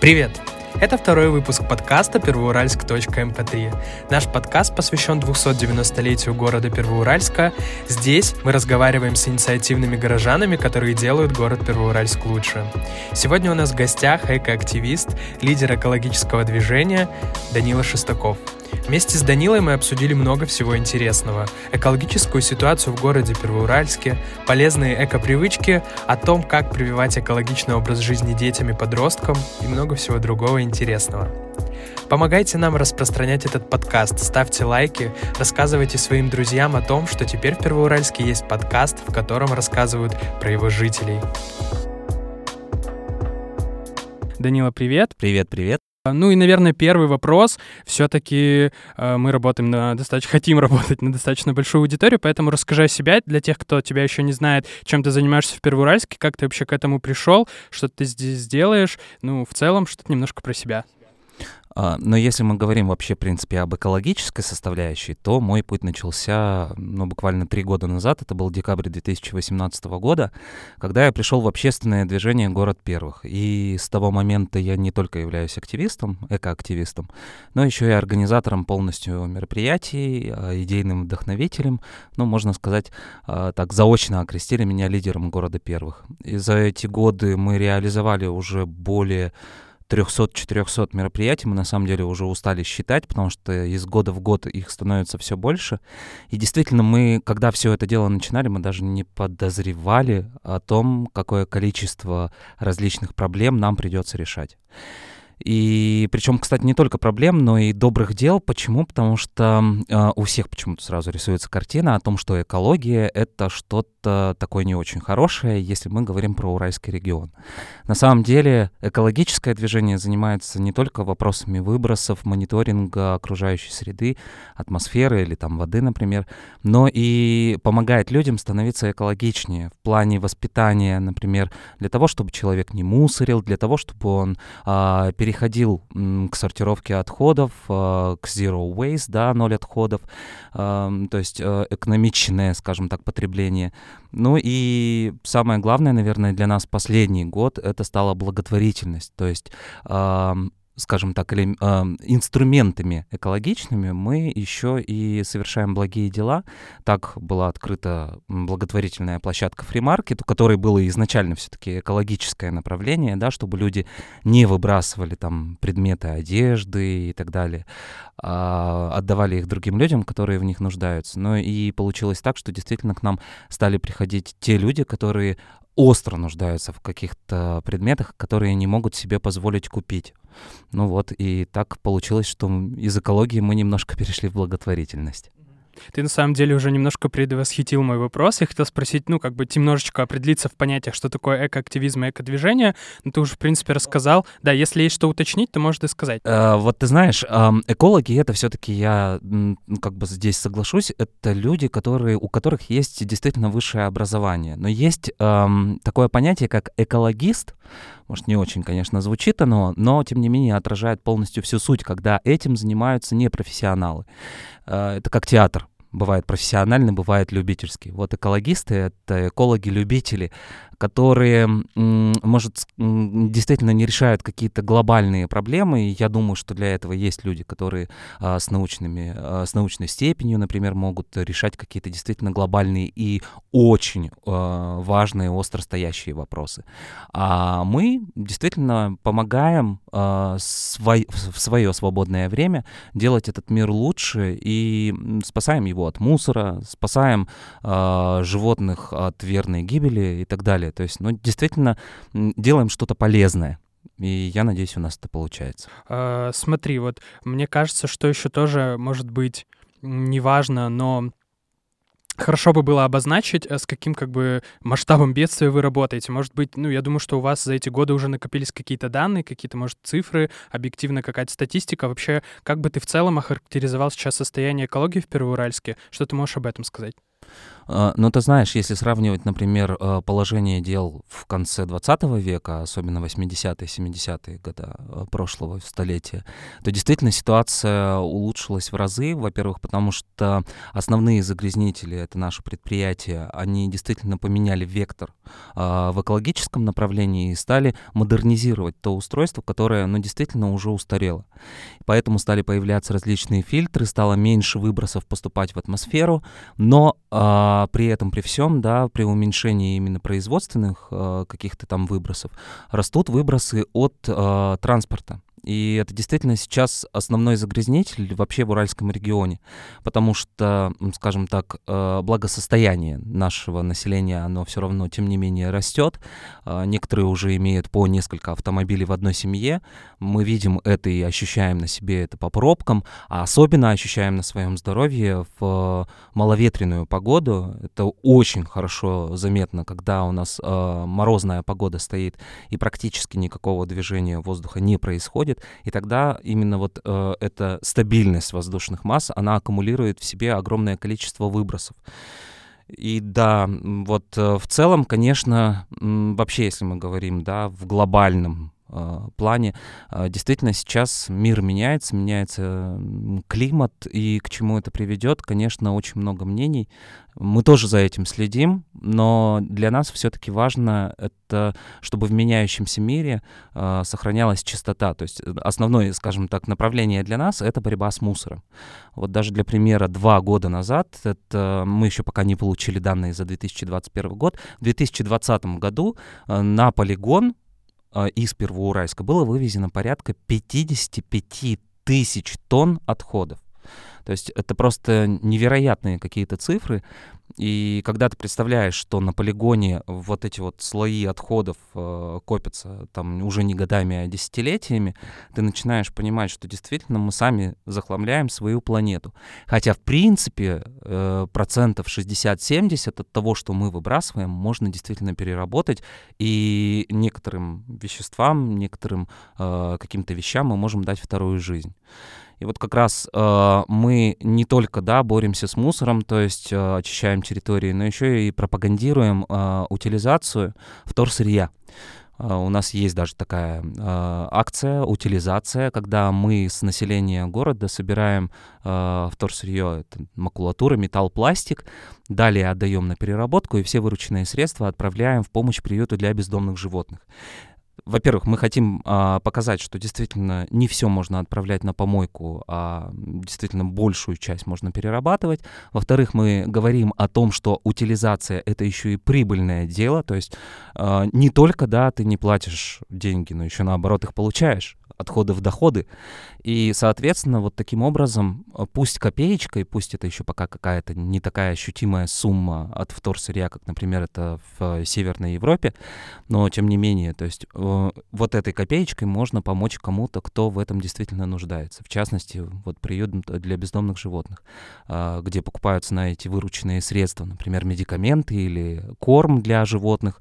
Привет! Это второй выпуск подкаста «Первоуральск.мп3». Наш подкаст посвящен 290-летию города Первоуральска. Здесь мы разговариваем с инициативными горожанами, которые делают город Первоуральск лучше. Сегодня у нас в гостях экоактивист, лидер экологического движения Данила Шестаков – Вместе с Данилой мы обсудили много всего интересного. Экологическую ситуацию в городе Первоуральске, полезные эко-привычки, о том, как прививать экологичный образ жизни детям и подросткам и много всего другого интересного. Помогайте нам распространять этот подкаст, ставьте лайки, рассказывайте своим друзьям о том, что теперь в Первоуральске есть подкаст, в котором рассказывают про его жителей. Данила, привет. Привет, привет. Ну и, наверное, первый вопрос. Все-таки э, мы работаем на достаточно, хотим работать на достаточно большую аудиторию, поэтому расскажи о себе для тех, кто тебя еще не знает, чем ты занимаешься в Первоуральске, как ты вообще к этому пришел, что ты здесь делаешь, ну, в целом, что-то немножко про себя. А, но если мы говорим вообще, в принципе, об экологической составляющей, то мой путь начался, ну, буквально три года назад, это был декабрь 2018 года, когда я пришел в общественное движение «Город первых». И с того момента я не только являюсь активистом, экоактивистом, но еще и организатором полностью мероприятий, а, идейным вдохновителем. Ну, можно сказать, а, так заочно окрестили меня лидером «Города первых». И за эти годы мы реализовали уже более 300-400 мероприятий мы на самом деле уже устали считать, потому что из года в год их становится все больше. И действительно, мы, когда все это дело начинали, мы даже не подозревали о том, какое количество различных проблем нам придется решать. И причем, кстати, не только проблем, но и добрых дел. Почему? Потому что э, у всех почему-то сразу рисуется картина о том, что экология — это что-то такое не очень хорошее, если мы говорим про Уральский регион. На самом деле экологическое движение занимается не только вопросами выбросов, мониторинга окружающей среды, атмосферы или там воды, например, но и помогает людям становиться экологичнее в плане воспитания, например, для того, чтобы человек не мусорил, для того, чтобы он э, переходил к сортировке отходов, э, к zero waste, да, ноль отходов, то есть э, экономичное, скажем так, потребление. Ну и самое главное, наверное, для нас последний год это стала благотворительность. То есть скажем так, или, э, инструментами экологичными мы еще и совершаем благие дела. Так была открыта благотворительная площадка Free Market, у которой было изначально все-таки экологическое направление, да, чтобы люди не выбрасывали там предметы одежды и так далее, а отдавали их другим людям, которые в них нуждаются. Но и получилось так, что действительно к нам стали приходить те люди, которые остро нуждаются в каких-то предметах, которые не могут себе позволить купить. Ну вот, и так получилось, что из экологии мы немножко перешли в благотворительность. Ты на самом деле уже немножко предвосхитил мой вопрос. Я хотел спросить, ну, как бы немножечко определиться в понятиях, что такое экоактивизм и экодвижение. Но ты уже, в принципе, рассказал. Да, если есть что уточнить, то можешь и сказать. Э, вот ты знаешь, э, экологи это все-таки я ну, как бы здесь соглашусь, это люди, которые, у которых есть действительно высшее образование. Но есть э, такое понятие, как экологист. Может, не очень, конечно, звучит оно, но, тем не менее, отражает полностью всю суть, когда этим занимаются непрофессионалы. Э, это как театр. Бывает профессиональный, бывает любительский. Вот экологисты — это экологи-любители, которые, может, действительно не решают какие-то глобальные проблемы. И я думаю, что для этого есть люди, которые а, с, научными, а, с научной степенью, например, могут решать какие-то действительно глобальные и очень а, важные, остро стоящие вопросы. А мы действительно помогаем в свое свободное время делать этот мир лучше и спасаем его от мусора, спасаем животных от верной гибели и так далее далее. То есть, ну, действительно, делаем что-то полезное. И я надеюсь, у нас это получается. А, смотри, вот мне кажется, что еще тоже может быть неважно, но Хорошо бы было обозначить, э, с каким как бы масштабом бедствия вы работаете. Может быть, ну, я думаю, что у вас за эти годы уже накопились какие-то данные, какие-то, может, цифры, объективно какая-то статистика. Вообще, как бы ты в целом охарактеризовал сейчас состояние экологии в Первоуральске? Что ты можешь об этом сказать? А, ну, ты знаешь, если сравнивать, например, а, положение дел в конце 20 века, особенно 80-е, 70-е годы а, прошлого столетия, то действительно ситуация улучшилась в разы. Во-первых, потому что основные загрязнители, это наши предприятия, они действительно поменяли вектор в экологическом направлении и стали модернизировать то устройство, которое, ну, действительно уже устарело. Поэтому стали появляться различные фильтры, стало меньше выбросов поступать в атмосферу, но а при этом, при всем, да, при уменьшении именно производственных э, каких-то там выбросов, растут выбросы от э, транспорта. И это действительно сейчас основной загрязнитель вообще в Уральском регионе, потому что, скажем так, э, благосостояние нашего населения, оно все равно, тем не менее, растет. Э, некоторые уже имеют по несколько автомобилей в одной семье. Мы видим это и ощущаем на себе это по пробкам, а особенно ощущаем на своем здоровье в маловетренную погоду. Это очень хорошо заметно, когда у нас э, морозная погода стоит и практически никакого движения воздуха не происходит происходит, и тогда именно вот э, эта стабильность воздушных масс, она аккумулирует в себе огромное количество выбросов. И да, вот э, в целом, конечно, вообще, если мы говорим, да, в глобальном плане. Э, действительно, сейчас мир меняется, меняется климат, и к чему это приведет, конечно, очень много мнений. Мы тоже за этим следим, но для нас все-таки важно это, чтобы в меняющемся мире э, сохранялась чистота. То есть основное, скажем так, направление для нас — это борьба с мусором. Вот даже для примера, два года назад, это мы еще пока не получили данные за 2021 год, в 2020 году э, на полигон э, из Первоуральска было вывезено порядка 55 тысяч тонн отходов. То есть это просто невероятные какие-то цифры. И когда ты представляешь, что на полигоне вот эти вот слои отходов э, копятся там уже не годами, а десятилетиями, ты начинаешь понимать, что действительно мы сами захламляем свою планету. Хотя, в принципе, э, процентов 60-70 от того, что мы выбрасываем, можно действительно переработать, и некоторым веществам, некоторым э, каким-то вещам мы можем дать вторую жизнь. И вот как раз э, мы не только, да, боремся с мусором, то есть э, очищаем территории, но еще и пропагандируем э, утилизацию вторсырья. Uh, у нас есть даже такая uh, акция, утилизация, когда мы с населения города собираем uh, вторсырье, это макулатура, металл, пластик, далее отдаем на переработку и все вырученные средства отправляем в помощь приюту для бездомных животных во-первых, мы хотим а, показать, что действительно не все можно отправлять на помойку, а действительно большую часть можно перерабатывать. Во-вторых, мы говорим о том, что утилизация это еще и прибыльное дело, то есть а, не только, да, ты не платишь деньги, но еще наоборот их получаешь отходы в доходы. И, соответственно, вот таким образом, э, пусть копеечкой, пусть это еще пока какая-то не такая ощутимая сумма от вторсырья, как, например, это в Северной Европе, но тем не менее, то есть э, вот этой копеечкой можно помочь кому-то, кто в этом действительно нуждается. В частности, вот приют для бездомных животных, а, где покупаются на эти вырученные средства, например, медикаменты или корм для животных,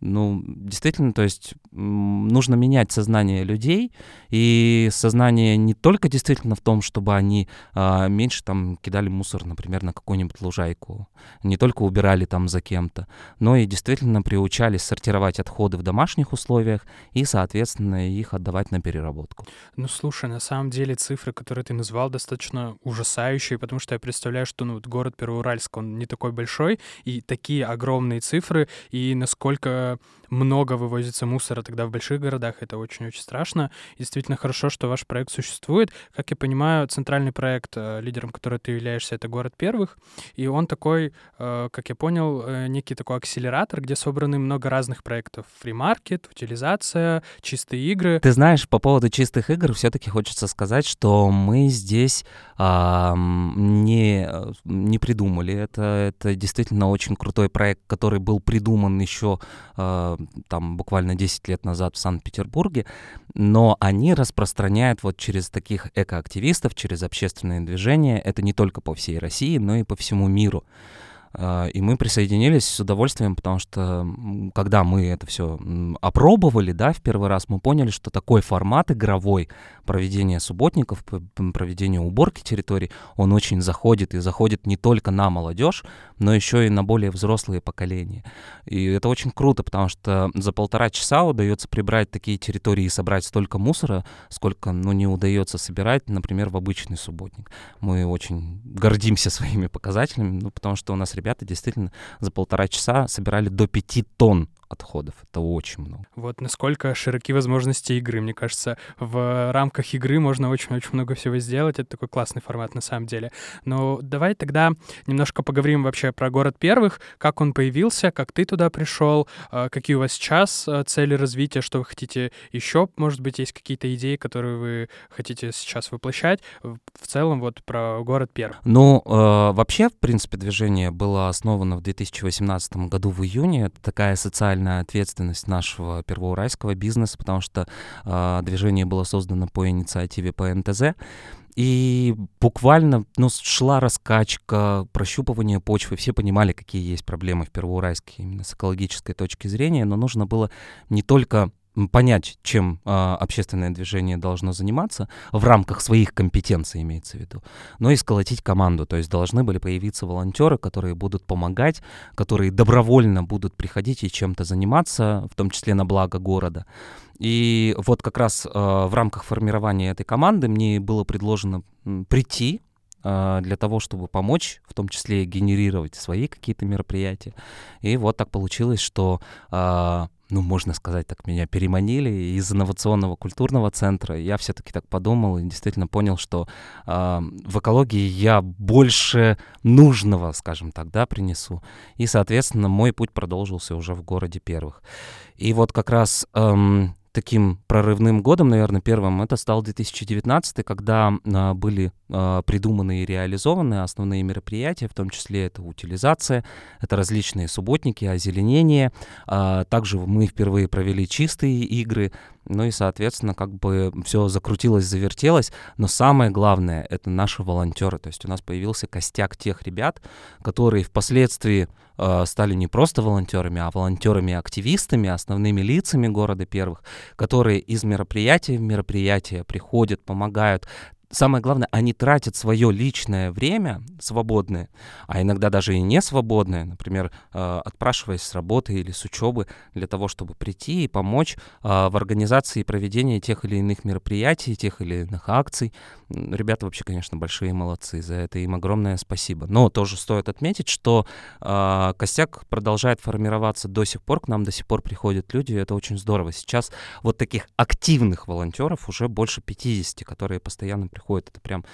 ну, действительно, то есть нужно менять сознание людей, и сознание не только действительно в том, чтобы они а, меньше там кидали мусор, например, на какую-нибудь лужайку, не только убирали там за кем-то, но и действительно приучались сортировать отходы в домашних условиях и, соответственно, их отдавать на переработку. Ну, слушай, на самом деле цифры, которые ты назвал, достаточно ужасающие, потому что я представляю, что ну, вот город Первоуральск, он не такой большой, и такие огромные цифры, и насколько много вывозится мусора тогда в больших городах, это очень-очень страшно. И действительно хорошо, что ваш проект существует. Как я понимаю, центральный проект, э, лидером которого ты являешься, это «Город первых», и он такой, э, как я понял, э, некий такой акселератор, где собраны много разных проектов. Фримаркет, утилизация, чистые игры. Ты знаешь, по поводу чистых игр все-таки хочется сказать, что мы здесь а, не, не придумали. Это, это действительно очень крутой проект, который был придуман еще а, там буквально 10 лет назад в Санкт-Петербурге, но они распространяют вот через таких экоактивистов, через общественные движения, это не только по всей России, но и по всему миру. А, и мы присоединились с удовольствием, потому что когда мы это все опробовали, да, в первый раз, мы поняли, что такой формат игровой проведения субботников, проведения уборки территорий, он очень заходит, и заходит не только на молодежь, но еще и на более взрослые поколения. И это очень круто, потому что за полтора часа удается прибрать такие территории и собрать столько мусора, сколько, ну, не удается собирать, например, в обычный субботник. Мы очень гордимся своими показателями, ну, потому что у нас ребята действительно за полтора часа собирали до пяти тонн отходов. Это очень много. Вот насколько широки возможности игры. Мне кажется, в рамках игры можно очень-очень много всего сделать. Это такой классный формат на самом деле. Но давай тогда немножко поговорим вообще про город первых, как он появился, как ты туда пришел, а, какие у вас сейчас а, цели развития, что вы хотите еще, может быть, есть какие-то идеи, которые вы хотите сейчас воплощать. В целом вот про город первых. Ну, э, вообще, в принципе, движение было основано в 2018 году в июне. Это такая социальная социальная ответственность нашего первоуральского бизнеса, потому что э, движение было создано по инициативе ПНТЗ. И буквально ну, шла раскачка, прощупывание почвы. Все понимали, какие есть проблемы в Первоуральске именно с экологической точки зрения, но нужно было не только понять, чем э, общественное движение должно заниматься, в рамках своих компетенций имеется в виду, но и сколотить команду. То есть должны были появиться волонтеры, которые будут помогать, которые добровольно будут приходить и чем-то заниматься, в том числе на благо города. И вот как раз э, в рамках формирования этой команды мне было предложено прийти для того, чтобы помочь, в том числе генерировать свои какие-то мероприятия. И вот так получилось, что ну, можно сказать так, меня переманили из инновационного культурного центра. Я все-таки так подумал и действительно понял, что э, в экологии я больше нужного, скажем так, да, принесу. И, соответственно, мой путь продолжился уже в городе первых. И вот как раз... Эм, таким прорывным годом, наверное, первым, это стал 2019, когда а, были а, придуманы и реализованы основные мероприятия, в том числе это утилизация, это различные субботники, озеленение. А, также мы впервые провели чистые игры, ну и, соответственно, как бы все закрутилось, завертелось. Но самое главное — это наши волонтеры. То есть у нас появился костяк тех ребят, которые впоследствии э, стали не просто волонтерами, а волонтерами-активистами, основными лицами города первых, которые из мероприятия в мероприятие приходят, помогают, самое главное, они тратят свое личное время свободное, а иногда даже и не свободное, например, э, отпрашиваясь с работы или с учебы для того, чтобы прийти и помочь э, в организации и проведении тех или иных мероприятий, тех или иных акций. Ребята вообще, конечно, большие молодцы, за это им огромное спасибо. Но тоже стоит отметить, что э, костяк продолжает формироваться до сих пор, к нам до сих пор приходят люди, и это очень здорово. Сейчас вот таких активных волонтеров уже больше 50, которые постоянно приходят. Это прям,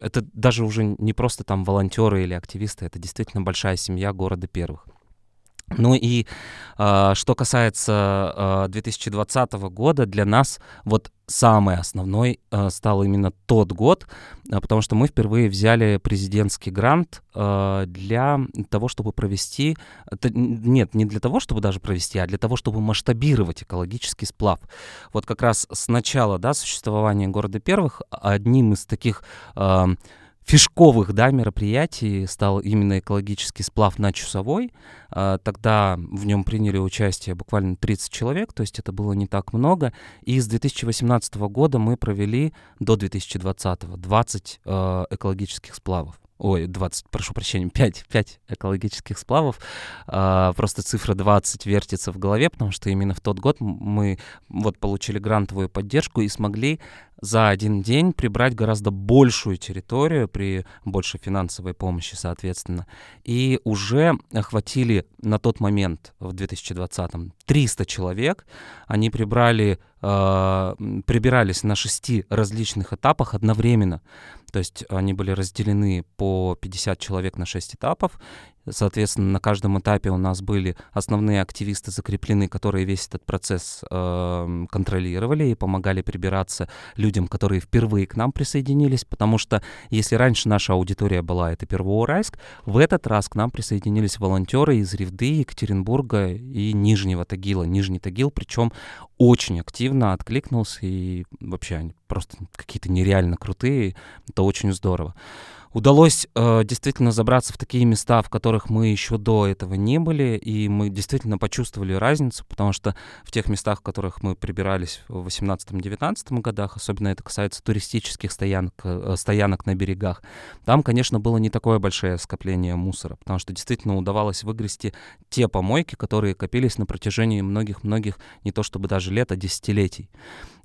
это даже уже не просто там волонтеры или активисты, это действительно большая семья города первых. Ну и э, что касается э, 2020 года, для нас вот самый основной э, стал именно тот год, э, потому что мы впервые взяли президентский грант э, для того, чтобы провести, это, нет, не для того, чтобы даже провести, а для того, чтобы масштабировать экологический сплав. Вот как раз с начала да, существования города первых одним из таких э, фишковых да, мероприятий стал именно экологический сплав на Чусовой. А, тогда в нем приняли участие буквально 30 человек, то есть это было не так много. И с 2018 года мы провели до 2020 20 э, экологических сплавов ой, 20, прошу прощения, 5, 5 экологических сплавов. А, просто цифра 20 вертится в голове, потому что именно в тот год мы вот получили грантовую поддержку и смогли за один день прибрать гораздо большую территорию при большей финансовой помощи, соответственно. И уже охватили на тот момент, в 2020-м, 300 человек. Они прибрали, э, прибирались на шести различных этапах одновременно. То есть они были разделены по 50 человек на 6 этапов, Соответственно, на каждом этапе у нас были основные активисты закреплены, которые весь этот процесс э, контролировали и помогали прибираться людям, которые впервые к нам присоединились, потому что если раньше наша аудитория была это Первоуральск, в этот раз к нам присоединились волонтеры из Ревды, Екатеринбурга и Нижнего Тагила. Нижний Тагил, причем очень активно откликнулся и вообще они просто какие-то нереально крутые, это очень здорово. Удалось э, действительно забраться в такие места, в которых мы еще до этого не были, и мы действительно почувствовали разницу, потому что в тех местах, в которых мы прибирались в 18-19 годах, особенно это касается туристических стоянок, э, стоянок на берегах, там, конечно, было не такое большое скопление мусора, потому что действительно удавалось выгрести те помойки, которые копились на протяжении многих-многих, не то чтобы даже лет, а десятилетий.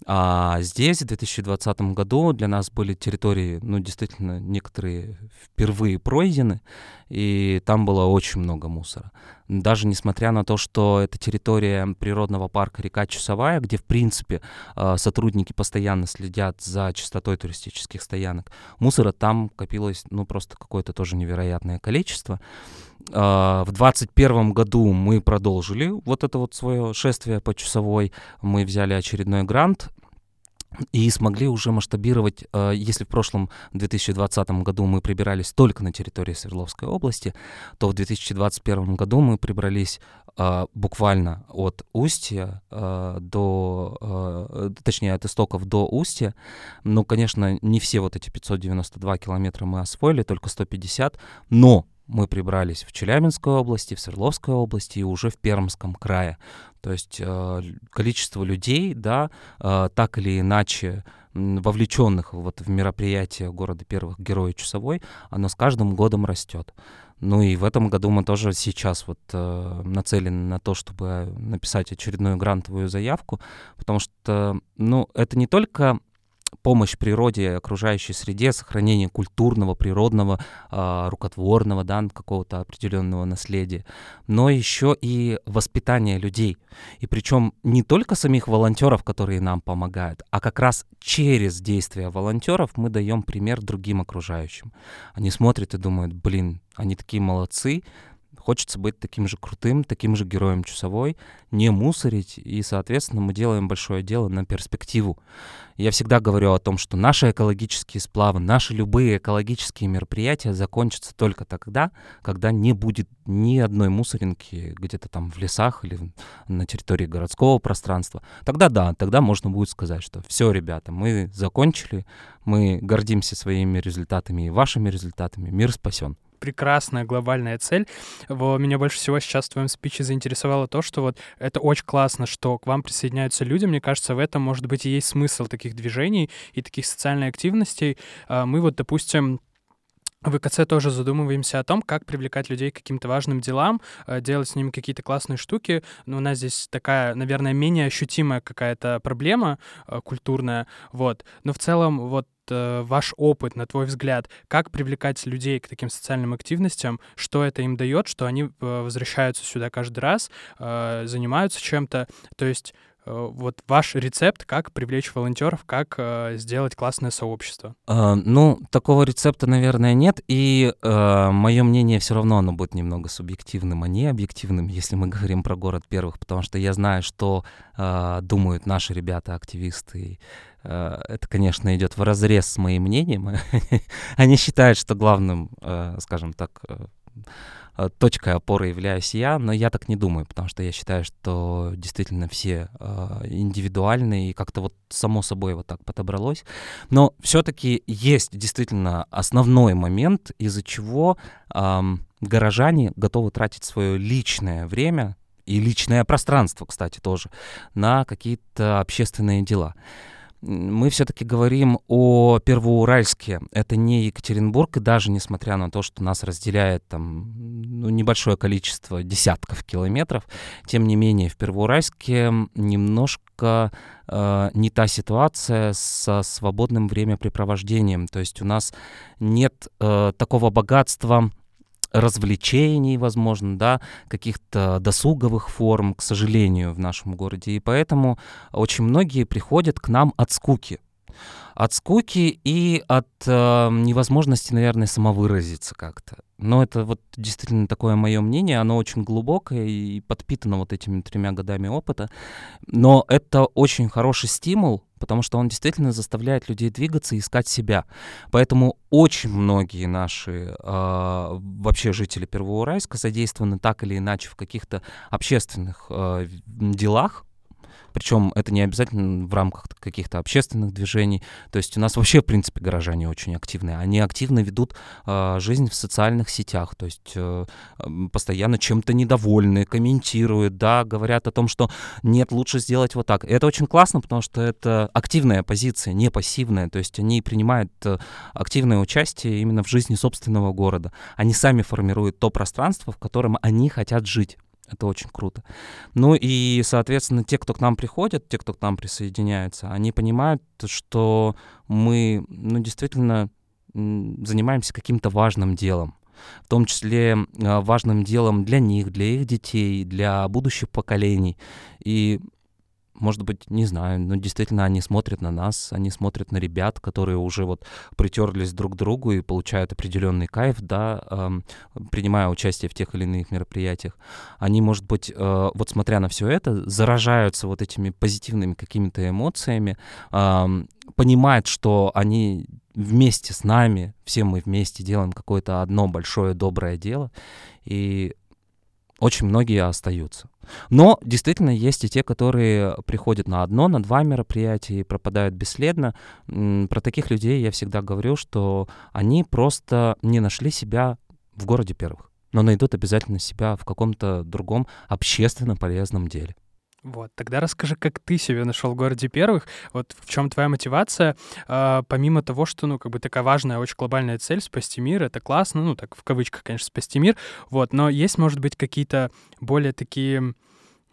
А здесь, в 2020 году, для нас были территории, ну, действительно, некоторые впервые пройдены, и там было очень много мусора. Даже несмотря на то, что это территория природного парка река Чусовая, где, в принципе, а, сотрудники постоянно следят за чистотой туристических стоянок, мусора там копилось, ну, просто какое-то тоже невероятное количество. А, в 2021 году мы продолжили вот это вот свое шествие по часовой. Мы взяли очередной грант и смогли уже масштабировать, а, если в прошлом 2020 году мы прибирались только на территории Свердловской области, то в 2021 году мы прибрались а, буквально от Устья до, точнее, от истоков до Устья. Ну, конечно, не все вот эти 592 километра мы освоили, только 150, но мы прибрались в Челябинской области, в Свердловской области и уже в Пермском крае. То есть э, количество людей, да, э, так или иначе вовлеченных вот в мероприятие города первых героев Часовой, оно с каждым годом растет. Ну и в этом году мы тоже сейчас вот э, нацелены на то, чтобы написать очередную грантовую заявку, потому что, ну, это не только помощь природе окружающей среде, сохранение культурного, природного, э, рукотворного, да, какого-то определенного наследия, но еще и воспитание людей. И причем не только самих волонтеров, которые нам помогают, а как раз через действия волонтеров мы даем пример другим окружающим. Они смотрят и думают, блин, они такие молодцы, Хочется быть таким же крутым, таким же героем часовой, не мусорить, и, соответственно, мы делаем большое дело на перспективу. Я всегда говорю о том, что наши экологические сплавы, наши любые экологические мероприятия закончатся только тогда, когда не будет ни одной мусоринки где-то там в лесах или на территории городского пространства. Тогда да, тогда можно будет сказать, что все, ребята, мы закончили, мы гордимся своими результатами и вашими результатами, мир спасен прекрасная глобальная цель. Меня больше всего сейчас в твоем спиче заинтересовало то, что вот это очень классно, что к вам присоединяются люди. Мне кажется, в этом, может быть, и есть смысл таких движений и таких социальных активностей. А, мы вот, допустим, в ИКЦ тоже задумываемся о том, как привлекать людей к каким-то важным делам, а, делать с ними какие-то классные штуки. Но у нас здесь такая, наверное, менее ощутимая какая-то проблема а, культурная, вот. Но в целом вот э, ваш опыт, на твой взгляд, как привлекать людей к таким социальным активностям, что это им дает, что они э, возвращаются сюда каждый раз, э, занимаются чем-то, то есть э, вот ваш рецепт, как привлечь волонтеров, как э, сделать классное сообщество? А, ну, такого рецепта, наверное, нет. И э, мое мнение все равно оно будет немного субъективным, а не объективным, если мы говорим про город первых, потому что я знаю, что э, думают наши ребята, активисты Э, это, конечно, идет в разрез с моим мнением. Они считают, что главным, э, скажем так, э, точкой опоры являюсь я, но я так не думаю, потому что я считаю, что действительно все индивидуальные и как-то вот само собой вот так подобралось. Но все-таки есть действительно основной момент, из-за чего горожане готовы тратить свое личное время и личное пространство, кстати, тоже, на какие-то общественные дела мы все-таки говорим о Первоуральске. Это не Екатеринбург, и даже несмотря на то, что нас разделяет там ну, небольшое количество десятков километров, тем не менее в Первоуральске немножко э, не та ситуация со свободным времяпрепровождением. То есть у нас нет э, такого богатства развлечений, возможно, да, каких-то досуговых форм, к сожалению, в нашем городе. И поэтому очень многие приходят к нам от скуки. От скуки и от э, невозможности, наверное, самовыразиться как-то. Но это вот действительно такое мое мнение, оно очень глубокое и подпитано вот этими тремя годами опыта. Но это очень хороший стимул, потому что он действительно заставляет людей двигаться и искать себя. Поэтому очень многие наши э, вообще жители Первоуральска задействованы так или иначе в каких-то общественных э, делах, Причем это не обязательно в рамках каких-то общественных движений. То есть у нас вообще, в принципе, горожане очень активные. Они активно ведут э, жизнь в социальных сетях. То есть э, постоянно чем-то недовольны, комментируют, да, говорят о том, что нет, лучше сделать вот так. Это очень классно, потому что это активная позиция, не пассивная. То есть они принимают э, активное участие именно в жизни собственного города. Они сами формируют то пространство, в котором они хотят жить. Это очень круто. Ну и, соответственно, те, кто к нам приходят, те, кто к нам присоединяются, они понимают, что мы, ну, действительно занимаемся каким-то важным делом в том числе а, важным делом для них, для их детей, для будущих поколений. И может быть, не знаю, но действительно они смотрят на нас, они смотрят на ребят, которые уже вот притерлись друг к другу и получают определенный кайф, да, э, принимая участие в тех или иных мероприятиях. Они, может быть, э, вот смотря на все это, заражаются вот этими позитивными какими-то эмоциями, э, понимают, что они вместе с нами, все мы вместе делаем какое-то одно большое доброе дело, и очень многие остаются. Но действительно есть и те, которые приходят на одно, на два мероприятия и пропадают бесследно. Про таких людей я всегда говорю, что они просто не нашли себя в городе первых, но найдут обязательно себя в каком-то другом общественно полезном деле. Вот, тогда расскажи, как ты себя нашел в городе первых, вот в чем твоя мотивация, э, помимо того, что, ну, как бы такая важная, очень глобальная цель — спасти мир, это классно, ну, так, в кавычках, конечно, спасти мир, вот, но есть, может быть, какие-то более такие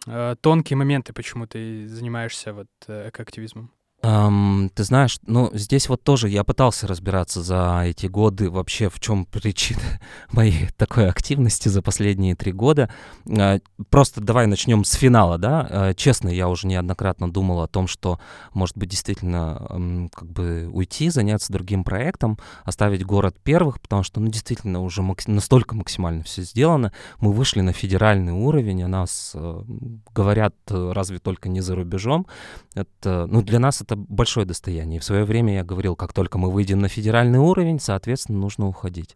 э, тонкие моменты, почему ты занимаешься вот э, экоактивизмом? Um, ты знаешь, ну, здесь вот тоже я пытался разбираться за эти годы вообще, в чем причина моей такой активности за последние три года. Uh, просто давай начнем с финала, да. Uh, честно, я уже неоднократно думал о том, что, может быть, действительно, um, как бы уйти, заняться другим проектом, оставить город первых, потому что, ну, действительно, уже мак- настолько максимально все сделано. Мы вышли на федеральный уровень, о нас uh, говорят э, разве только не за рубежом. Это, ну, для нас это это большое достояние. В свое время я говорил, как только мы выйдем на федеральный уровень, соответственно, нужно уходить.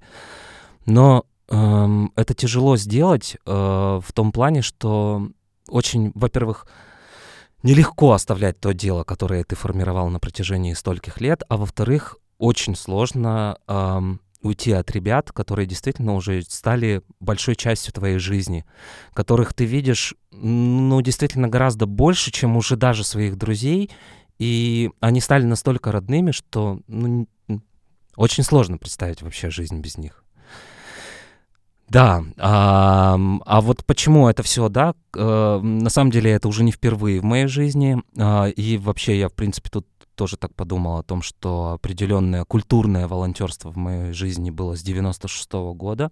Но эм, это тяжело сделать э, в том плане, что очень, во-первых, нелегко оставлять то дело, которое ты формировал на протяжении стольких лет, а во-вторых, очень сложно эм, уйти от ребят, которые действительно уже стали большой частью твоей жизни, которых ты видишь, ну, действительно гораздо больше, чем уже даже своих друзей, и они стали настолько родными, что ну, очень сложно представить вообще жизнь без них. Да, а, а вот почему это все, да, э, на самом деле это уже не впервые в моей жизни, э, и вообще я, в принципе, тут тоже так подумал о том, что определенное культурное волонтерство в моей жизни было с 96 -го года,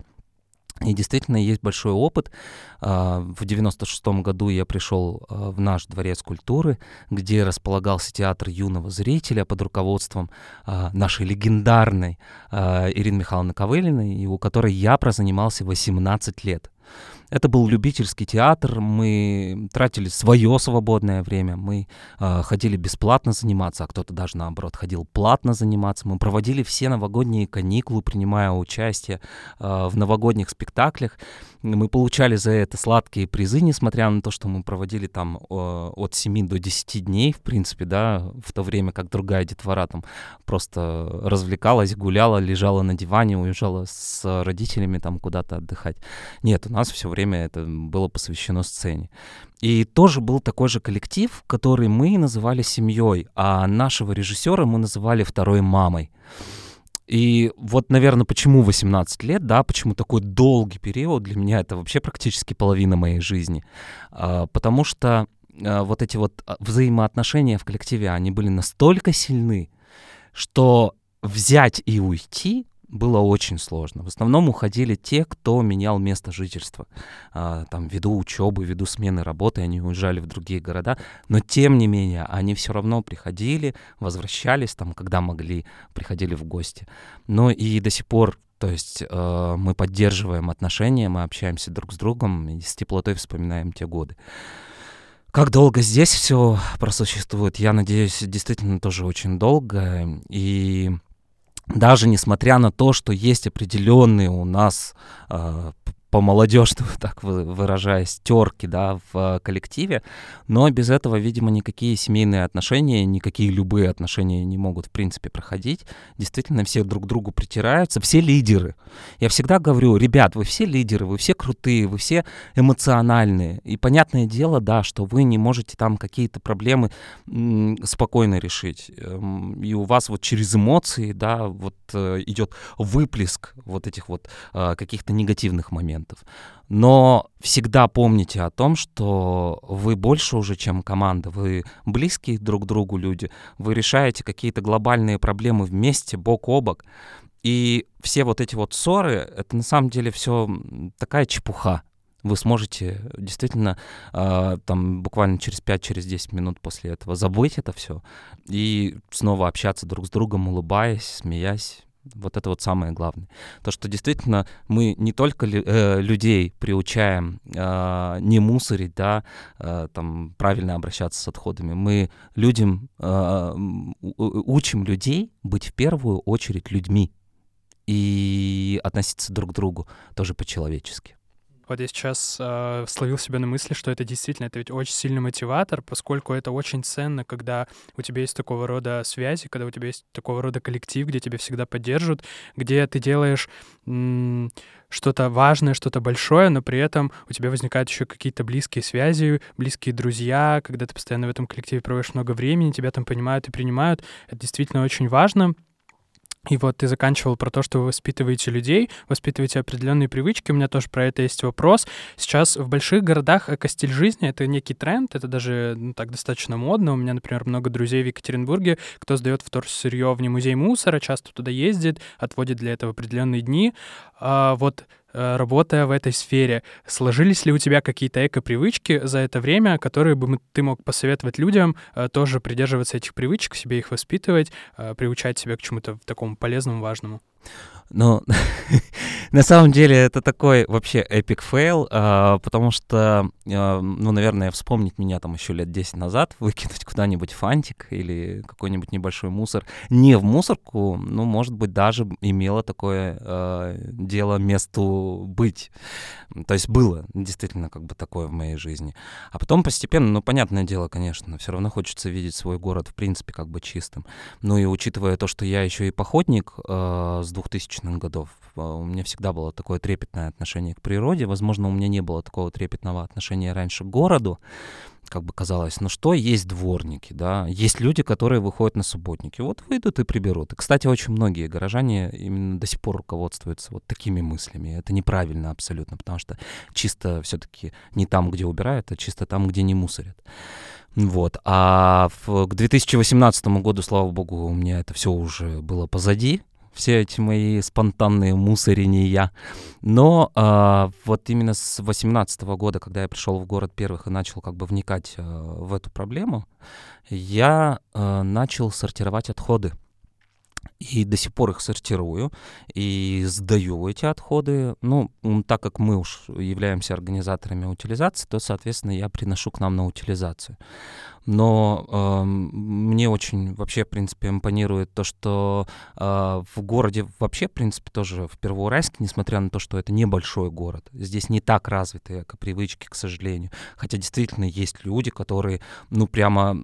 и действительно есть большой опыт. А, в 96 году я пришел а, в наш дворец культуры, где располагался театр юного зрителя под руководством а, нашей легендарной Ирины Михайловны Ковылиной, у которой я прозанимался 18 лет. Это был любительский театр, мы тратили свое свободное время, мы э, ходили бесплатно заниматься, а кто-то даже наоборот ходил платно заниматься. Мы проводили все новогодние каникулы, принимая участие э, в новогодних спектаклях. Мы получали за это сладкие призы, несмотря на то, что мы проводили там э, от 7 до 10 дней, в принципе, да, в то время как другая детвора там просто развлекалась, гуляла, лежала на диване, уезжала с родителями там куда-то отдыхать. Нет, у нас все время это было посвящено сцене. И тоже был такой же коллектив, который мы называли семьей, а нашего режиссера мы называли второй мамой. И вот, наверное, почему 18 лет, да, почему такой долгий период, для меня это вообще практически половина моей жизни. А, потому что а, вот эти вот а, взаимоотношения в коллективе, они были настолько сильны, что взять и уйти было очень сложно. В основном уходили те, кто менял место жительства. А, там, ввиду учебы, ввиду смены работы, они уезжали в другие города. Но, тем не менее, они все равно приходили, возвращались там, когда могли, приходили в гости. Но и до сих пор то есть э, мы поддерживаем отношения, мы общаемся друг с другом и с теплотой вспоминаем те годы. Как долго здесь все просуществует, я надеюсь, действительно тоже очень долго. И даже несмотря на то, что есть определенные у нас э, по-молодежному так выражаясь, терки, да, в коллективе, но без этого, видимо, никакие семейные отношения, никакие любые отношения не могут, в принципе, проходить. Действительно, все друг к другу притираются, все лидеры. Я всегда говорю, ребят, вы все лидеры, вы все крутые, вы все эмоциональные. И понятное дело, да, что вы не можете там какие-то проблемы спокойно решить. Эм, и у вас вот через эмоции, да, вот э, идет выплеск вот этих вот э, каких-то негативных моментов моментов. Но всегда помните о том, что вы больше уже, чем команда, вы близкие друг другу люди, вы решаете какие-то глобальные проблемы вместе, бок о бок. И все вот эти вот ссоры, это на самом деле все такая чепуха. Вы сможете действительно э, там буквально через 5-10 через минут после этого забыть это все и снова общаться друг с другом, улыбаясь, смеясь, вот это вот самое главное. То, что действительно мы не только э, людей приучаем э, не мусорить, да, э, там, правильно обращаться с отходами, мы людям, э, учим людей быть в первую очередь людьми и относиться друг к другу тоже по-человечески. Вот я сейчас э, словил себя на мысли, что это действительно, это ведь очень сильный мотиватор, поскольку это очень ценно, когда у тебя есть такого рода связи, когда у тебя есть такого рода коллектив, где тебя всегда поддерживают, где ты делаешь что-то важное, что-то большое, но при этом у тебя возникают еще какие-то близкие связи, близкие друзья, когда ты постоянно в этом коллективе проводишь много времени, тебя там понимают и принимают. Это действительно очень важно. И вот ты заканчивал про то, что вы воспитываете людей, воспитываете определенные привычки. У меня тоже про это есть вопрос. Сейчас в больших городах эко-стиль жизни — это некий тренд, это даже ну, так достаточно модно. У меня, например, много друзей в Екатеринбурге, кто сдает вторсырье в музей мусора, часто туда ездит, отводит для этого определенные дни. А вот работая в этой сфере, сложились ли у тебя какие-то эко-привычки за это время, которые бы ты мог посоветовать людям э, тоже придерживаться этих привычек, себе их воспитывать, э, приучать себя к чему-то такому полезному, важному? Ну, на самом деле это такой вообще epic fail, а, потому что, а, ну, наверное, вспомнить меня там еще лет 10 назад, выкинуть куда-нибудь фантик или какой-нибудь небольшой мусор не в мусорку, ну, может быть, даже имело такое а, дело месту быть. То есть было действительно как бы такое в моей жизни. А потом постепенно, ну, понятное дело, конечно, все равно хочется видеть свой город в принципе как бы чистым. Ну и учитывая то, что я еще и походник с 2000-х годов. А, у меня всегда было такое трепетное отношение к природе. Возможно, у меня не было такого трепетного отношения раньше к городу, как бы казалось, ну что, есть дворники, да, есть люди, которые выходят на субботники, вот выйдут и приберут. И, кстати, очень многие горожане именно до сих пор руководствуются вот такими мыслями. Это неправильно абсолютно, потому что чисто все-таки не там, где убирают, а чисто там, где не мусорят. Вот. А в, к 2018 году, слава богу, у меня это все уже было позади все эти мои спонтанные мусорения. Но э, вот именно с 18 года, когда я пришел в город первых и начал как бы вникать э, в эту проблему, я э, начал сортировать отходы. И до сих пор их сортирую и сдаю эти отходы. Ну, так как мы уж являемся организаторами утилизации, то, соответственно, я приношу к нам на утилизацию но э, мне очень вообще, в принципе, импонирует то, что э, в городе вообще, в принципе, тоже в Первоуральске, несмотря на то, что это небольшой город, здесь не так развиты эко-привычки, к сожалению. Хотя действительно есть люди, которые, ну, прямо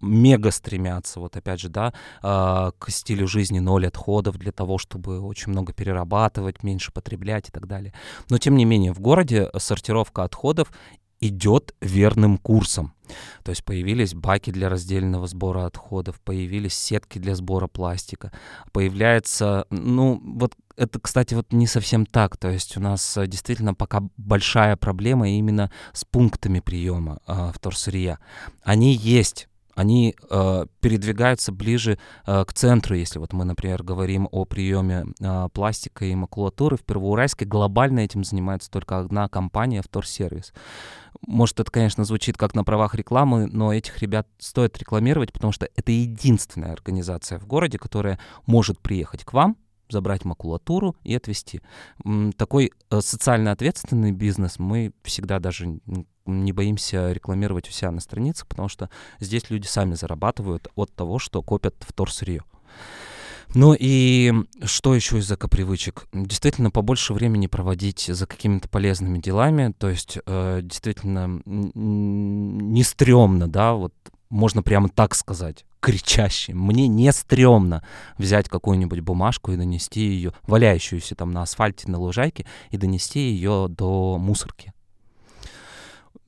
мега стремятся, вот опять же, да, э, к стилю жизни ноль отходов для того, чтобы очень много перерабатывать, меньше потреблять и так далее. Но, тем не менее, в городе сортировка отходов идет верным курсом. То есть появились баки для раздельного сбора отходов, появились сетки для сбора пластика, появляется, ну, вот это, кстати, вот не совсем так. То есть у нас э, действительно пока большая проблема именно с пунктами приема э, вторсырья. Они есть, они э, передвигаются ближе э, к центру, если вот мы, например, говорим о приеме э, пластика и макулатуры. В Первоуральске глобально этим занимается только одна компания, Вторсервис. Может, это, конечно, звучит как на правах рекламы, но этих ребят стоит рекламировать, потому что это единственная организация в городе, которая может приехать к вам, забрать макулатуру и отвезти. Такой э, социально ответственный бизнес мы всегда даже не боимся рекламировать у себя на страницах, потому что здесь люди сами зарабатывают от того, что копят вторсырье. Ну и что еще из экопривычек? Действительно, побольше времени проводить за какими-то полезными делами, то есть э, действительно не стрёмно, да, вот можно прямо так сказать, кричащим. Мне не стрёмно взять какую-нибудь бумажку и донести ее, валяющуюся там на асфальте, на лужайке, и донести ее до мусорки.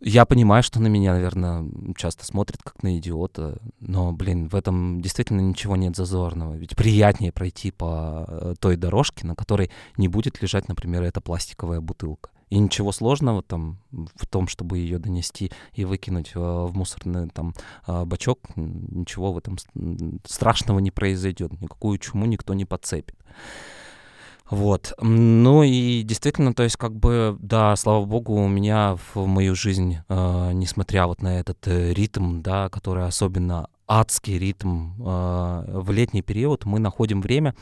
Я понимаю, что на меня, наверное, часто смотрят как на идиота, но, блин, в этом действительно ничего нет зазорного. Ведь приятнее пройти по э, той дорожке, на которой не будет лежать, например, эта пластиковая бутылка. И ничего сложного там в том, чтобы ее донести и выкинуть э, в мусорный там э, бачок, ничего в этом страшного не произойдет, никакую чуму никто не подцепит. Вот. Ну и действительно, то есть как бы, да, слава богу, у меня в мою жизнь, э, несмотря вот на этот э, ритм, да, который особенно адский ритм э, в летний период, мы находим время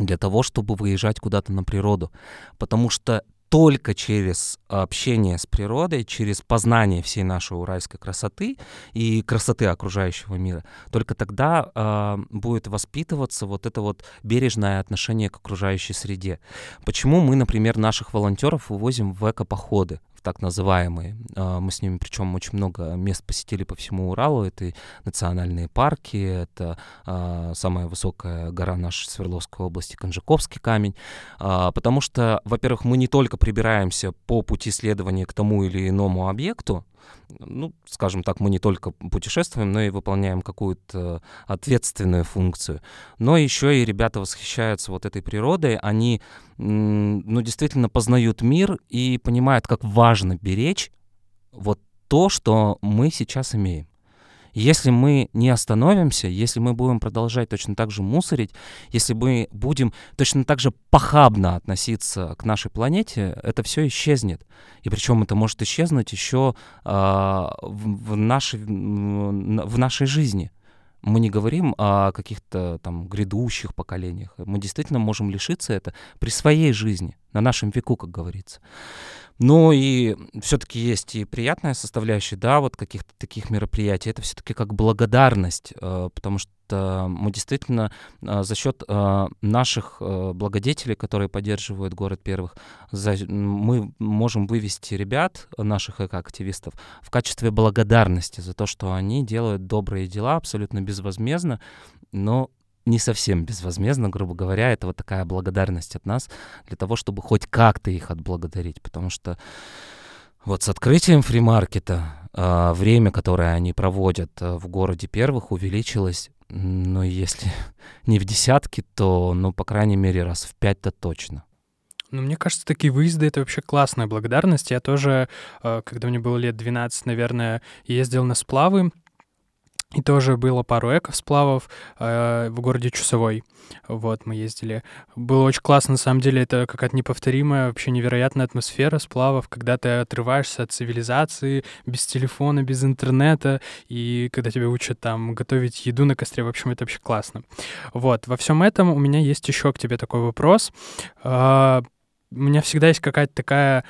для того, чтобы выезжать куда-то на природу. Потому что только через общение с природой, через познание всей нашей уральской красоты и красоты окружающего мира, только тогда э, будет воспитываться вот это вот бережное отношение к окружающей среде. Почему мы, например, наших волонтеров вывозим в экопоходы? Так называемые. А, мы с ними, причем, очень много мест посетили по всему Уралу. Это и национальные парки, это а, самая высокая гора нашей Свердловской области, Конжаковский камень. А, потому что, во-первых, мы не только прибираемся по пути следования к тому или иному объекту, ну, скажем так, мы не только путешествуем, но и выполняем какую-то ответственную функцию. Но еще и ребята восхищаются вот этой природой, они, ну, действительно познают мир и понимают, как важно беречь вот то, что мы сейчас имеем. Если мы не остановимся, если мы будем продолжать точно так же мусорить, если мы будем точно так же похабно относиться к нашей планете, это все исчезнет. И причем это может исчезнуть еще э, в, в, нашей, в нашей жизни. Мы не говорим о каких-то там грядущих поколениях. Мы действительно можем лишиться это при своей жизни, на нашем веку, как говорится. Ну и все-таки есть и приятная составляющая, да, вот каких-то таких мероприятий. Это все-таки как благодарность, э, потому что мы действительно э, за счет э, наших благодетелей, которые поддерживают город первых, мы можем вывести ребят, наших эко-активистов, в качестве благодарности за то, что они делают добрые дела абсолютно безвозмездно, но не совсем безвозмездно, грубо говоря, это вот такая благодарность от нас для того, чтобы хоть как-то их отблагодарить, потому что вот с открытием фримаркета э, время, которое они проводят э, в городе первых, увеличилось, ну, если не в десятки, то, ну, по крайней мере, раз в пять-то точно. Ну, мне кажется, такие выезды — это вообще классная благодарность. Я тоже, э, когда мне было лет 12, наверное, ездил на сплавы, и тоже было пару эко-сплавов э, в городе Чусовой. Вот, мы ездили. Было очень классно, на самом деле, это какая-то неповторимая, вообще невероятная атмосфера сплавов, когда ты отрываешься от цивилизации, без телефона, без интернета, и когда тебя учат там готовить еду на костре, в общем, это вообще классно. Вот, во всем этом у меня есть еще к тебе такой вопрос. Э, у меня всегда есть какая-то такая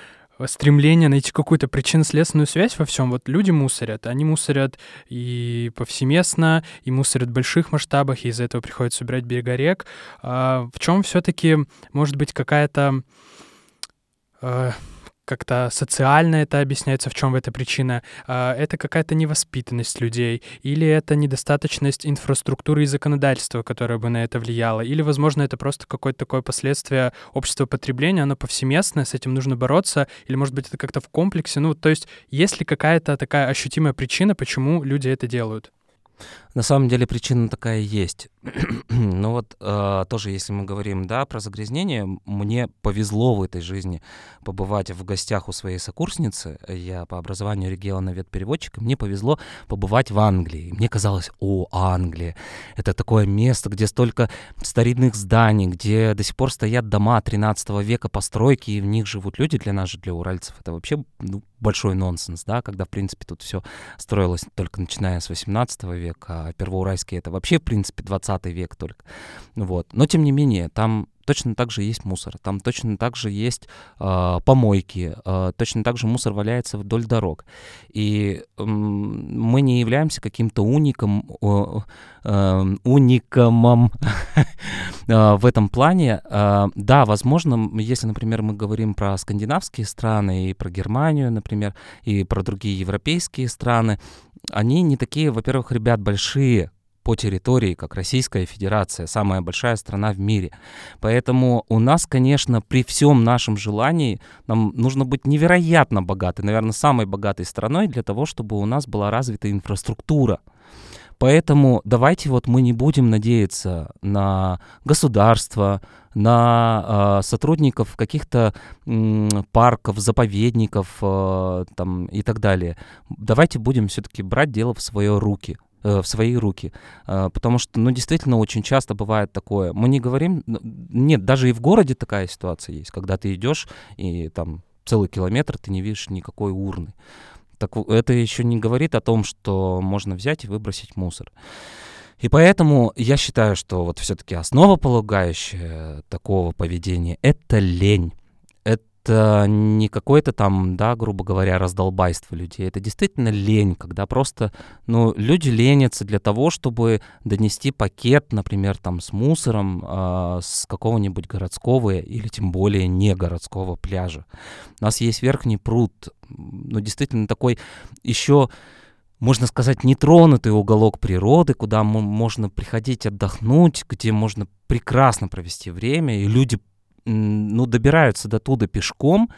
стремление найти какую-то причинно-следственную связь во всем. Вот люди мусорят, они мусорят и повсеместно, и мусорят в больших масштабах, и из-за этого приходится убирать берега рек. А в чем все-таки может быть какая-то э, как-то социально это объясняется, в чем эта причина, а, это какая-то невоспитанность людей, или это недостаточность инфраструктуры и законодательства, которое бы на это влияло, или, возможно, это просто какое-то такое последствие общества потребления, оно повсеместное, с этим нужно бороться, или, может быть, это как-то в комплексе, ну, то есть есть ли какая-то такая ощутимая причина, почему люди это делают? На самом деле причина такая есть. Но вот э, тоже, если мы говорим, да, про загрязнение, мне повезло в этой жизни побывать в гостях у своей сокурсницы. Я по образованию регионовед-переводчик, мне повезло побывать в Англии. Мне казалось, о, Англия, это такое место, где столько старинных зданий, где до сих пор стоят дома 13 века постройки, и в них живут люди. Для нас же, для уральцев, это вообще ну, большой нонсенс, да, когда, в принципе, тут все строилось только начиная с 18 века, а Первоуральский это вообще, в принципе, 20 век только. Вот. Но, тем не менее, там точно так же есть мусор, там точно так же есть э, помойки, э, точно так же мусор валяется вдоль дорог. И э, мы не являемся каким-то уником, э, э, уникомом в этом плане, да, возможно, если, например, мы говорим про скандинавские страны и про Германию, например, и про другие европейские страны, они не такие, во-первых, ребят большие, по территории, как Российская Федерация, самая большая страна в мире. Поэтому у нас, конечно, при всем нашем желании, нам нужно быть невероятно богатой, наверное, самой богатой страной для того, чтобы у нас была развита инфраструктура. Поэтому давайте вот мы не будем надеяться на государство, на э, сотрудников каких-то э, парков, заповедников э, там, и так далее. Давайте будем все-таки брать дело в свои руки в свои руки. Потому что, ну, действительно, очень часто бывает такое. Мы не говорим... Нет, даже и в городе такая ситуация есть, когда ты идешь и там целый километр ты не видишь никакой урны. Так это еще не говорит о том, что можно взять и выбросить мусор. И поэтому я считаю, что вот все-таки основополагающая такого поведения — это лень это не какое-то там, да, грубо говоря, раздолбайство людей. Это действительно лень, когда просто, ну, люди ленятся для того, чтобы донести пакет, например, там с мусором э, с какого-нибудь городского или тем более не городского пляжа. У нас есть верхний пруд, ну, действительно такой еще можно сказать, нетронутый уголок природы, куда можно приходить отдохнуть, где можно прекрасно провести время, и люди ну, добираются до туда пешком,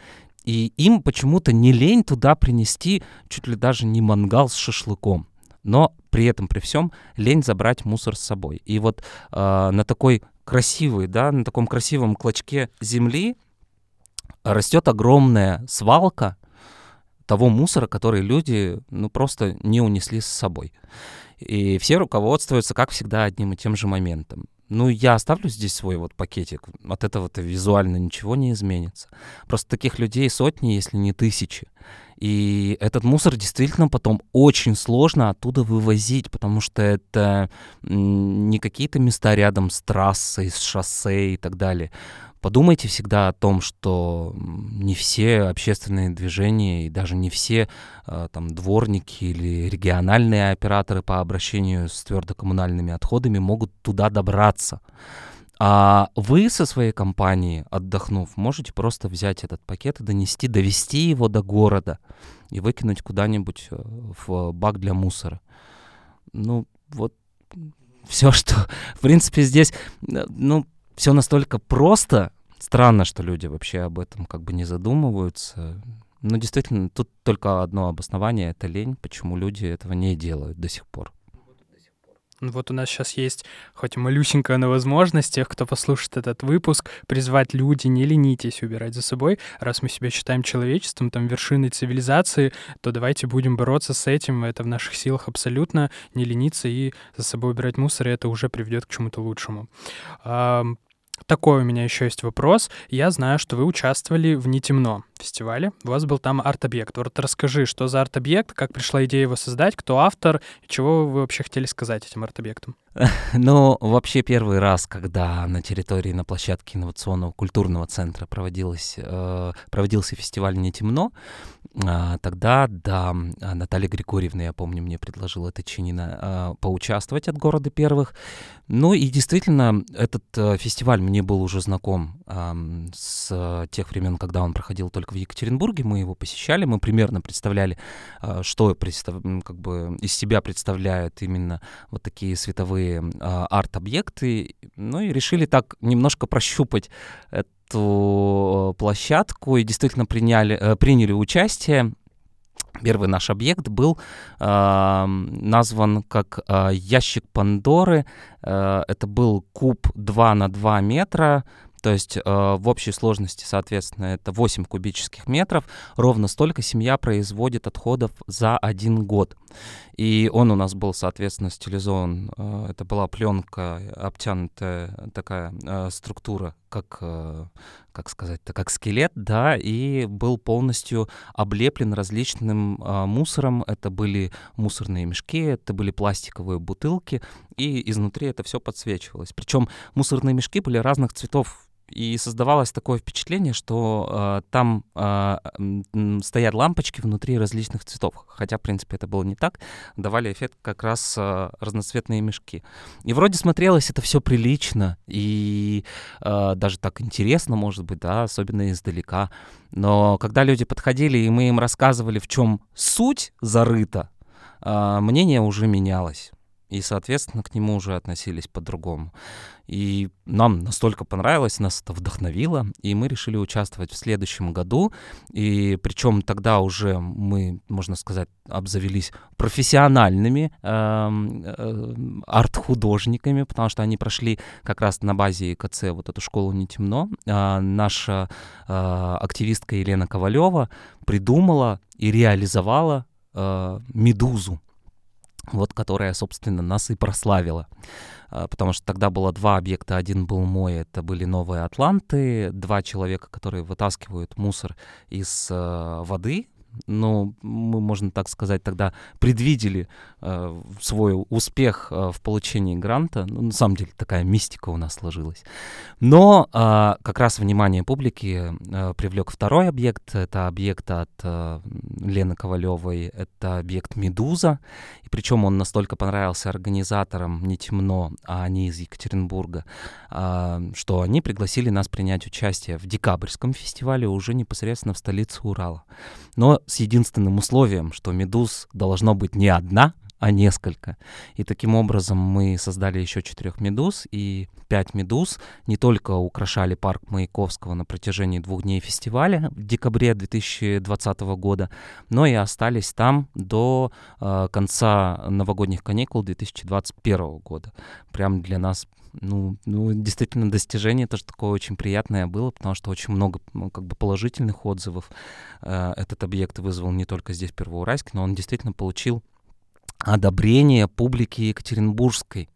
и им почему-то не лень туда принести чуть ли даже не мангал с шашлыком. Но при этом, при всем, лень забрать мусор с собой. И вот э, на такой красивой, да, на таком красивом клочке земли растет огромная свалка того мусора, который люди, ну, просто не унесли с собой. И все руководствуются, как всегда, одним и тем же моментом ну, я оставлю здесь свой вот пакетик, от этого-то визуально ничего не изменится. Просто таких людей сотни, если не тысячи. И этот мусор действительно потом очень сложно оттуда вывозить, потому что это не какие-то места рядом с трассой, с шоссе и так далее. Подумайте всегда о том, что не все общественные движения и даже не все э, там дворники или региональные операторы по обращению с твердокоммунальными отходами могут туда добраться. А вы со своей компанией, отдохнув, можете просто взять этот пакет и донести, довести его до города и выкинуть куда-нибудь э, в бак для мусора. Ну, вот все, что, в принципе, здесь, э, ну, все настолько просто. Странно, что люди вообще об этом как бы не задумываются. Но действительно, тут только одно обоснование — это лень, почему люди этого не делают до сих пор. Ну вот у нас сейчас есть, хоть малюсенькая, но возможность тех, кто послушает этот выпуск, призвать люди, не ленитесь убирать за собой. Раз мы себя считаем человечеством, там, вершиной цивилизации, то давайте будем бороться с этим. Это в наших силах абсолютно не лениться и за собой убирать мусор, и это уже приведет к чему-то лучшему. Такой у меня еще есть вопрос. Я знаю, что вы участвовали в «Не темно» фестивале. У вас был там арт-объект. Вот расскажи, что за арт-объект, как пришла идея его создать, кто автор, и чего вы вообще хотели сказать этим арт-объектом? Ну, вообще первый раз, когда на территории, на площадке инновационного культурного центра проводилось, э, проводился фестиваль «Не темно», э, тогда, да, Наталья Григорьевна, я помню, мне предложила это чинина э, поучаствовать от города первых. Ну и действительно, этот э, фестиваль мне был уже знаком э, с тех времен, когда он проходил только в Екатеринбурге. Мы его посещали, мы примерно представляли, что как бы из себя представляют именно вот такие световые арт-объекты, ну и решили так немножко прощупать эту площадку и действительно приняли, э, приняли участие. Первый наш объект был э, назван как э, ящик Пандоры. Э, это был куб 2 на 2 метра, то есть э, в общей сложности, соответственно, это 8 кубических метров. Ровно столько семья производит отходов за один год. И он у нас был, соответственно, стилизован. Э, это была пленка, обтянутая такая э, структура, как, э, как сказать-то, как скелет, да, и был полностью облеплен различным э, мусором. Это были мусорные мешки, это были пластиковые бутылки, и изнутри это все подсвечивалось. Причем мусорные мешки были разных цветов и создавалось такое впечатление, что э, там э, стоят лампочки внутри различных цветов. Хотя, в принципе, это было не так. Давали эффект как раз э, разноцветные мешки. И вроде смотрелось это все прилично и э, даже так интересно, может быть, да, особенно издалека. Но когда люди подходили, и мы им рассказывали, в чем суть зарыта, э, мнение уже менялось и, соответственно, к нему уже относились по-другому. И нам настолько понравилось, нас это вдохновило, и мы решили участвовать в следующем году. И причем тогда уже мы, можно сказать, обзавелись профессиональными э, э, арт-художниками, потому что они прошли как раз на базе ИКЦ вот эту школу «Не темно». А наша э, активистка Елена Ковалева придумала и реализовала э, «Медузу», вот которая, собственно, нас и прославила. А, потому что тогда было два объекта. Один был мой, это были новые Атланты, два человека, которые вытаскивают мусор из э, воды, ну, мы, можно так сказать, тогда предвидели э, свой успех э, в получении гранта. Ну, на самом деле, такая мистика у нас сложилась. Но э, как раз внимание публики э, привлек второй объект. Это объект от э, Лены Ковалевой. Это объект «Медуза». И причем он настолько понравился организаторам «Не темно», а они из Екатеринбурга, э, что они пригласили нас принять участие в декабрьском фестивале уже непосредственно в столице Урала. Но с единственным условием, что медуз должно быть не одна, а несколько. И таким образом мы создали еще четырех медуз, и пять медуз не только украшали парк Маяковского на протяжении двух дней фестиваля в декабре 2020 года, но и остались там до э, конца новогодних каникул 2021 года. Прям для нас ну, ну, действительно, достижение тоже такое очень приятное было, потому что очень много ну, как бы положительных отзывов э, этот объект вызвал не только здесь, в Первоуральске, но он действительно получил одобрение публики Екатеринбургской,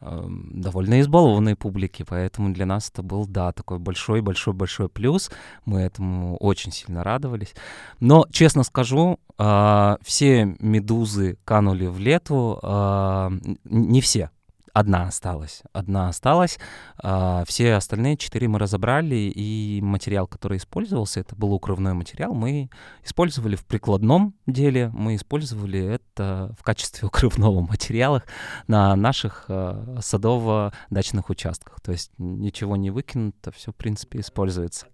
э, довольно избалованной публики, поэтому для нас это был, да, такой большой-большой-большой плюс, мы этому очень сильно радовались. Но, честно скажу, э, все медузы канули в лету, э, не все, одна осталась. Одна осталась. А, все остальные четыре мы разобрали, и материал, который использовался, это был укрывной материал, мы использовали в прикладном деле, мы использовали это в качестве укрывного материала на наших а, садово-дачных участках. То есть ничего не выкинуто, все, в принципе, используется.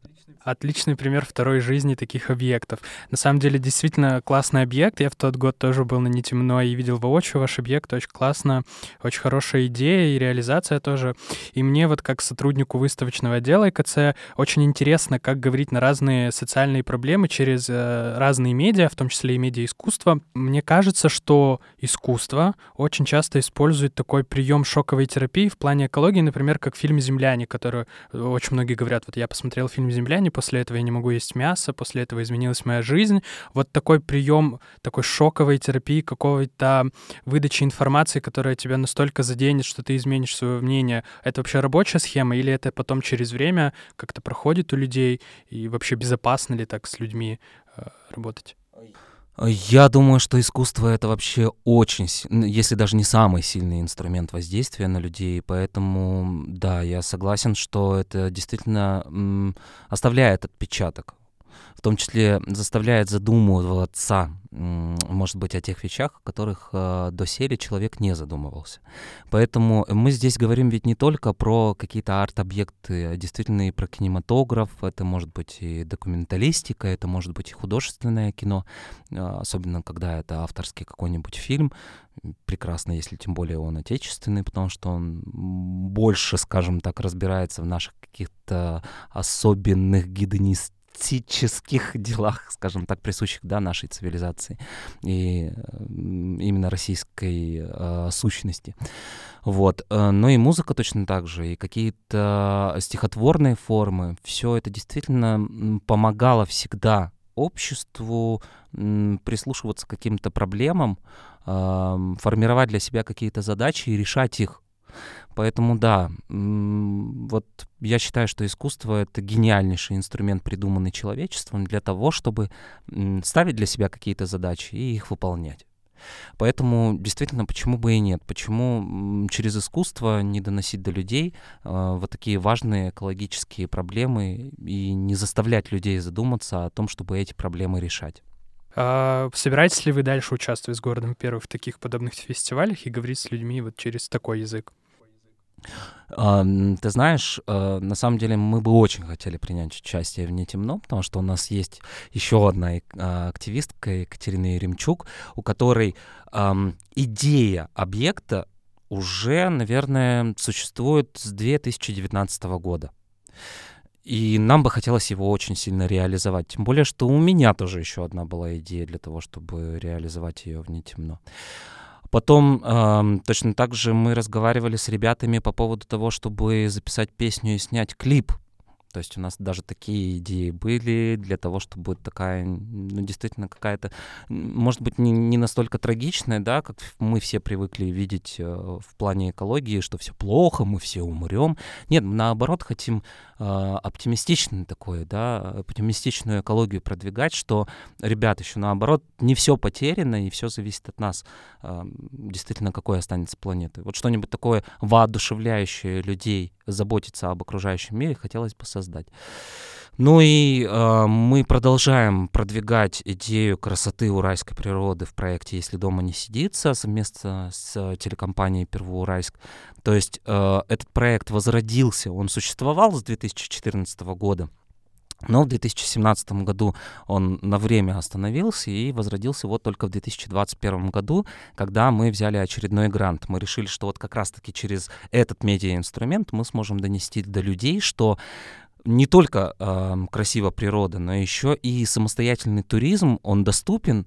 Отличный пример второй жизни таких объектов. На самом деле, действительно классный объект. Я в тот год тоже был на Нетемно и видел воочию ваш объект. Очень классно, очень хорошая идея и реализация тоже. И мне вот как сотруднику выставочного отдела ИКЦ очень интересно, как говорить на разные социальные проблемы через э, разные медиа, в том числе и медиа-искусство. Мне кажется, что искусство очень часто использует такой прием шоковой терапии в плане экологии, например, как в фильме «Земляне», который очень многие говорят, вот я посмотрел фильм «Земляне», после этого я не могу есть мясо, после этого изменилась моя жизнь. Вот такой прием такой шоковой терапии, какого-то выдачи информации, которая тебя настолько заденет, что ты изменишь свое мнение. Это вообще рабочая схема или это потом через время как-то проходит у людей? И вообще безопасно ли так с людьми э, работать? Я думаю, что искусство это вообще очень, если даже не самый сильный инструмент воздействия на людей, поэтому да, я согласен, что это действительно оставляет отпечаток в том числе заставляет задумываться, может быть, о тех вещах, о которых э, доселе человек не задумывался. Поэтому мы здесь говорим ведь не только про какие-то арт-объекты, а действительно и про кинематограф, это может быть и документалистика, это может быть и художественное кино, э, особенно когда это авторский какой-нибудь фильм, прекрасно, если тем более он отечественный, потому что он больше, скажем так, разбирается в наших каких-то особенных гедонистических практических делах, скажем так, присущих да, нашей цивилизации и именно российской э, сущности. Вот. Э, но и музыка точно так же, и какие-то стихотворные формы. Все это действительно помогало всегда обществу прислушиваться к каким-то проблемам, э, формировать для себя какие-то задачи и решать их Поэтому да, вот я считаю, что искусство — это гениальнейший инструмент, придуманный человечеством для того, чтобы ставить для себя какие-то задачи и их выполнять. Поэтому действительно, почему бы и нет? Почему через искусство не доносить до людей э, вот такие важные экологические проблемы и не заставлять людей задуматься о том, чтобы эти проблемы решать? А, собираетесь ли вы дальше участвовать с городом Перу в таких подобных фестивалях и говорить с людьми вот через такой язык? Ты знаешь, э, на самом деле мы бы очень хотели принять участие в «Не темно», потому что у нас есть еще одна а, активистка, Екатерина Еремчук, у которой идея объекта уже, наверное, существует с 2019 года. И нам бы хотелось его очень сильно реализовать. Тем более, что у меня тоже еще одна была идея для того, чтобы реализовать ее в «Не темно». Потом э, точно так же мы разговаривали с ребятами по поводу того, чтобы записать песню и снять клип то есть у нас даже такие идеи были для того, чтобы такая, ну, действительно какая-то, может быть, не, не настолько трагичная, да, как мы все привыкли видеть э, в плане экологии, что все плохо, мы все умрем. Нет, наоборот, хотим э, оптимистичный такой, да, оптимистичную экологию продвигать, что, ребят, еще наоборот, не все потеряно, и все зависит от нас, э, действительно, какой останется планеты. Вот что-нибудь такое воодушевляющее людей заботиться об окружающем мире хотелось бы создать. Ну и э, мы продолжаем продвигать идею красоты уральской природы в проекте «Если дома не сидится» совместно с телекомпанией «Первоуральск». То есть э, этот проект возродился, он существовал с 2014 года. Но в 2017 году он на время остановился и возродился вот только в 2021 году, когда мы взяли очередной грант. Мы решили, что вот как раз-таки через этот медиаинструмент мы сможем донести до людей, что не только э, красива природа, но еще и самостоятельный туризм, он доступен.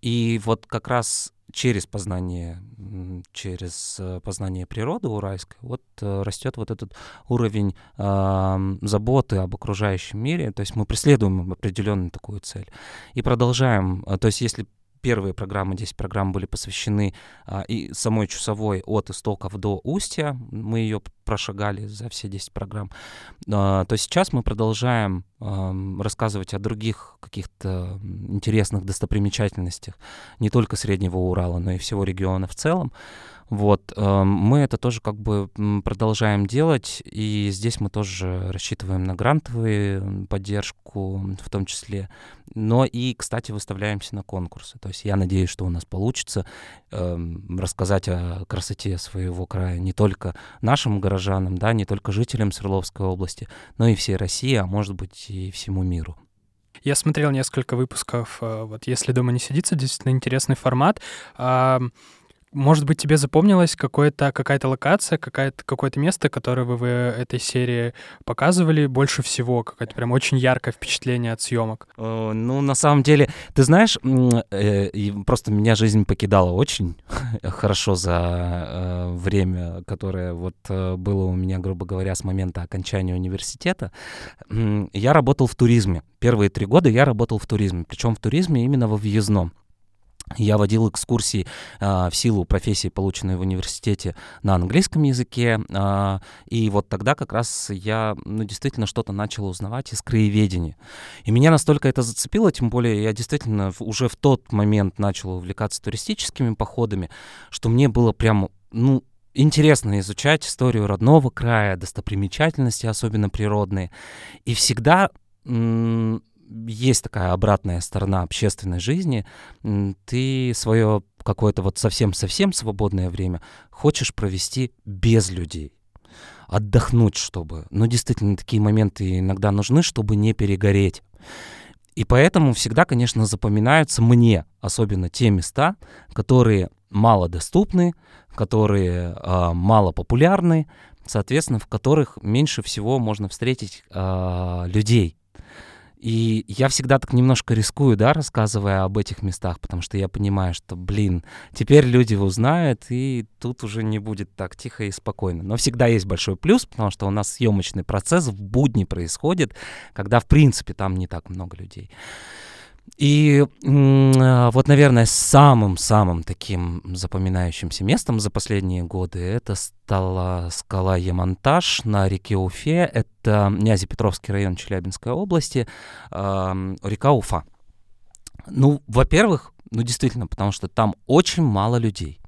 И вот как раз через познание, через э, познание природы уральской, вот э, растет вот этот уровень э, заботы об окружающем мире. То есть мы преследуем определенную такую цель и продолжаем. То есть если первые программы, 10 программ были посвящены а, и самой часовой от истоков до устья. Мы ее прошагали за все 10 программ. А, то сейчас мы продолжаем а, рассказывать о других каких-то интересных достопримечательностях не только Среднего Урала, но и всего региона в целом. Вот, эм, мы это тоже как бы продолжаем делать, и здесь мы тоже рассчитываем на грантовую поддержку в том числе, но и, кстати, выставляемся на конкурсы. То есть я надеюсь, что у нас получится э, рассказать о красоте своего края не только нашим горожанам, да, не только жителям Свердловской области, но и всей России, а может быть и всему миру. Я смотрел несколько выпусков, э, вот «Если дома не сидится», действительно интересный формат. Может быть, тебе запомнилась какая-то локация, какая-то, какое-то место, которое вы в этой серии показывали больше всего? Какое-то прям очень яркое впечатление от съемок? О, ну, на самом деле, ты знаешь, э, просто меня жизнь покидала очень хорошо за э, время, которое вот э, было у меня, грубо говоря, с момента окончания университета. Я работал в туризме. Первые три года я работал в туризме, причем в туризме именно во въездном. Я водил экскурсии а, в силу профессии, полученной в университете на английском языке. А, и вот тогда как раз я ну, действительно что-то начал узнавать из краеведения. И меня настолько это зацепило, тем более я действительно уже в тот момент начал увлекаться туристическими походами, что мне было прям, ну, интересно изучать историю родного края, достопримечательности, особенно природные. И всегда есть такая обратная сторона общественной жизни. Ты свое какое-то вот совсем-совсем свободное время хочешь провести без людей. Отдохнуть, чтобы. Но действительно, такие моменты иногда нужны, чтобы не перегореть. И поэтому всегда, конечно, запоминаются мне особенно те места, которые мало доступны, которые э, мало популярны, соответственно, в которых меньше всего можно встретить э, людей. И я всегда так немножко рискую, да, рассказывая об этих местах, потому что я понимаю, что, блин, теперь люди узнают, и тут уже не будет так тихо и спокойно. Но всегда есть большой плюс, потому что у нас съемочный процесс в будни происходит, когда, в принципе, там не так много людей. И а, вот, наверное, самым-самым таким запоминающимся местом за последние годы это стала скала Емонтаж на реке Уфе. Это Нязепетровский район Челябинской области, э, река Уфа. Ну, во-первых, Ну, действительно, потому что там очень мало людей.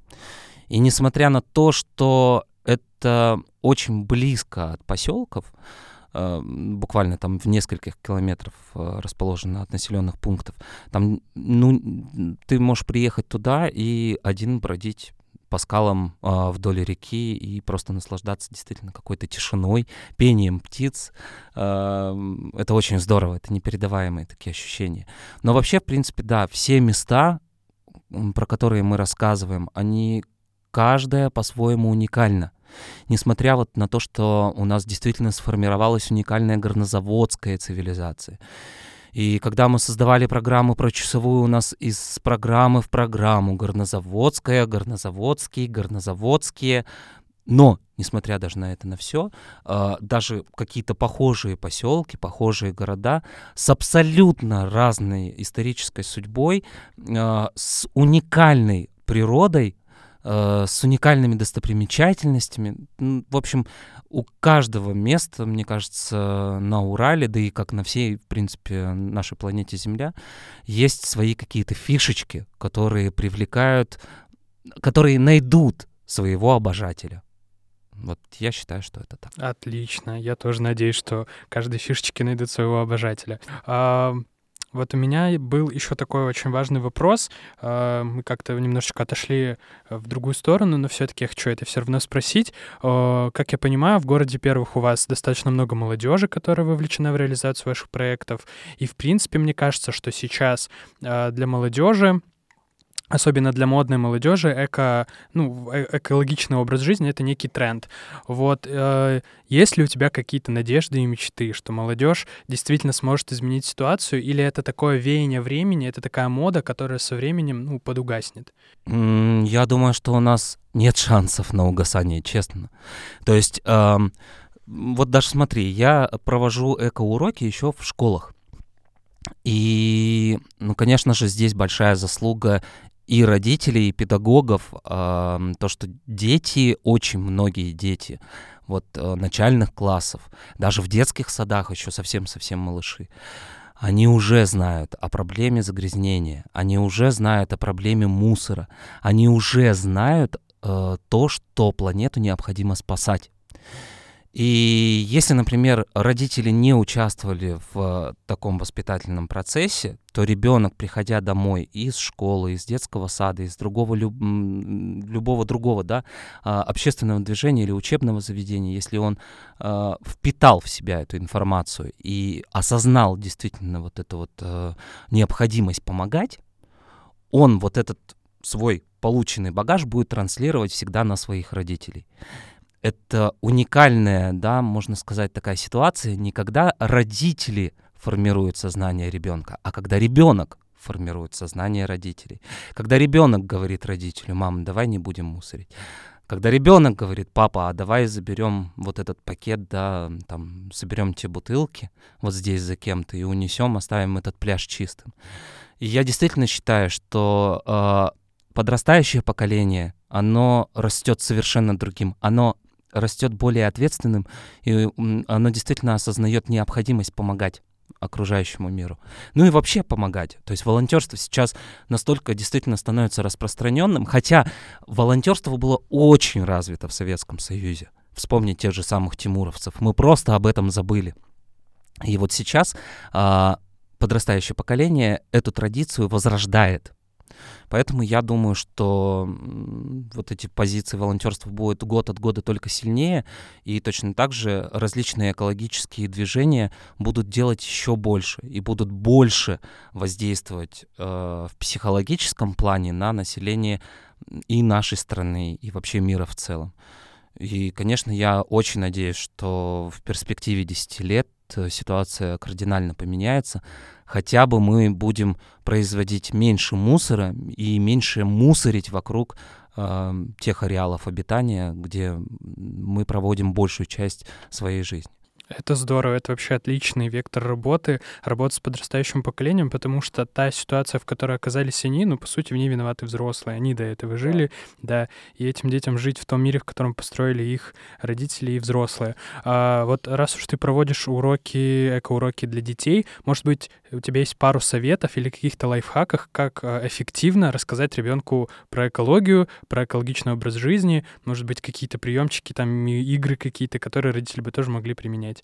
И несмотря на то, что это очень близко от поселков, э, буквально там в нескольких километров э, расположено от населенных пунктов, там, ну, ты можешь приехать туда и один бродить по скалам э, вдоль реки и просто наслаждаться действительно какой-то тишиной, пением птиц. Э, это очень здорово, это непередаваемые такие ощущения. Но вообще, в принципе, да, все места, про которые мы рассказываем, они каждая по-своему уникальна. Несмотря вот на то, что у нас действительно сформировалась уникальная горнозаводская цивилизация. И когда мы создавали программу про часовую, у нас из программы в программу горнозаводская, горнозаводские, горнозаводские. Но, несмотря даже на это, на все, а, даже какие-то похожие поселки, похожие города с абсолютно разной исторической судьбой, а, с уникальной природой, а, с уникальными достопримечательностями. В общем, у каждого места, мне кажется, на Урале, да и как на всей, в принципе, нашей планете Земля, есть свои какие-то фишечки, которые привлекают, которые найдут своего обожателя. Вот я считаю, что это так. Отлично. Я тоже надеюсь, что каждой фишечки найдет своего обожателя. А, вот у меня был еще такой очень важный вопрос. А, мы как-то немножечко отошли в другую сторону, но все-таки я хочу это все равно спросить. Как я понимаю, в городе первых у вас достаточно много молодежи, которая вовлечена в реализацию ваших проектов. И, в принципе, мне кажется, что сейчас для молодежи особенно для модной молодежи, эко, ну, э, экологичный образ жизни — это некий тренд. Вот э, есть ли у тебя какие-то надежды и мечты, что молодежь действительно сможет изменить ситуацию, или это такое веяние времени, это такая мода, которая со временем, ну, подугаснет? Я думаю, что у нас нет шансов на угасание, честно. То есть, э, вот даже смотри, я провожу эко-уроки еще в школах. И, ну, конечно же, здесь большая заслуга и родителей, и педагогов, то, что дети, очень многие дети, вот э, начальных классов, даже в детских садах еще совсем-совсем малыши, они уже знают о проблеме загрязнения, они уже знают о проблеме мусора, они уже знают э, то, что планету необходимо спасать. И если, например, родители не участвовали в таком воспитательном процессе, то ребенок, приходя домой из школы, из детского сада, из другого люб... любого другого да, а, общественного движения или учебного заведения, если он э, впитал в себя эту информацию и осознал действительно вот эту вот э, необходимость помогать, он вот этот свой полученный багаж будет транслировать всегда на своих родителей это уникальная, да, можно сказать, такая ситуация, не когда родители формируют сознание ребенка, а когда ребенок формирует сознание родителей. Когда ребенок говорит родителю, мам, давай не будем мусорить. Когда ребенок говорит, папа, а давай заберем вот этот пакет, да, там, соберем те бутылки вот здесь за кем-то и унесем, оставим этот пляж чистым. И я действительно считаю, что э, подрастающее поколение, оно растет совершенно другим. Оно растет более ответственным, и оно действительно осознает необходимость помогать окружающему миру. Ну и вообще помогать. То есть волонтерство сейчас настолько действительно становится распространенным, хотя волонтерство было очень развито в Советском Союзе. Вспомни тех же самых тимуровцев. Мы просто об этом забыли. И вот сейчас а, подрастающее поколение эту традицию возрождает. Поэтому я думаю, что вот эти позиции волонтерства будут год от года только сильнее, и точно так же различные экологические движения будут делать еще больше и будут больше воздействовать э, в психологическом плане на население и нашей страны, и вообще мира в целом. И, конечно, я очень надеюсь, что в перспективе 10 лет ситуация кардинально поменяется. Хотя бы мы будем производить меньше мусора и меньше мусорить вокруг э, тех ареалов обитания, где мы проводим большую часть своей жизни. Это здорово, это вообще отличный вектор работы, работа с подрастающим поколением, потому что та ситуация, в которой оказались они, ну, по сути, в ней виноваты взрослые. Они до этого жили, да, и этим детям жить в том мире, в котором построили их родители и взрослые. А вот раз уж ты проводишь уроки, эко-уроки для детей, может быть, у тебя есть пару советов или каких-то лайфхаках, как а, эффективно рассказать ребенку про экологию, про экологичный образ жизни, может быть, какие-то приемчики, там, игры какие-то, которые родители бы тоже могли применять?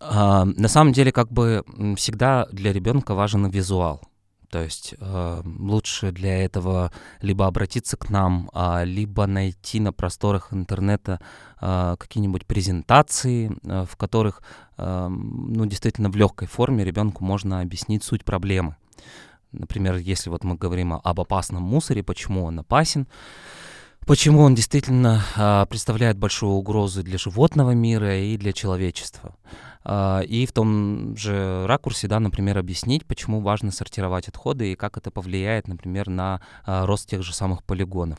А, на самом деле, как бы всегда для ребенка важен визуал. То есть э, лучше для этого либо обратиться к нам, э, либо найти на просторах интернета э, какие-нибудь презентации, э, в которых, э, ну, действительно, в легкой форме ребенку можно объяснить суть проблемы. Например, если вот мы говорим об опасном мусоре, почему он опасен, почему он действительно э, представляет большую угрозу для животного мира и для человечества. А, и в том же ракурсе, да, например, объяснить, почему важно сортировать отходы и как это повлияет, например, на а, рост тех же самых полигонов.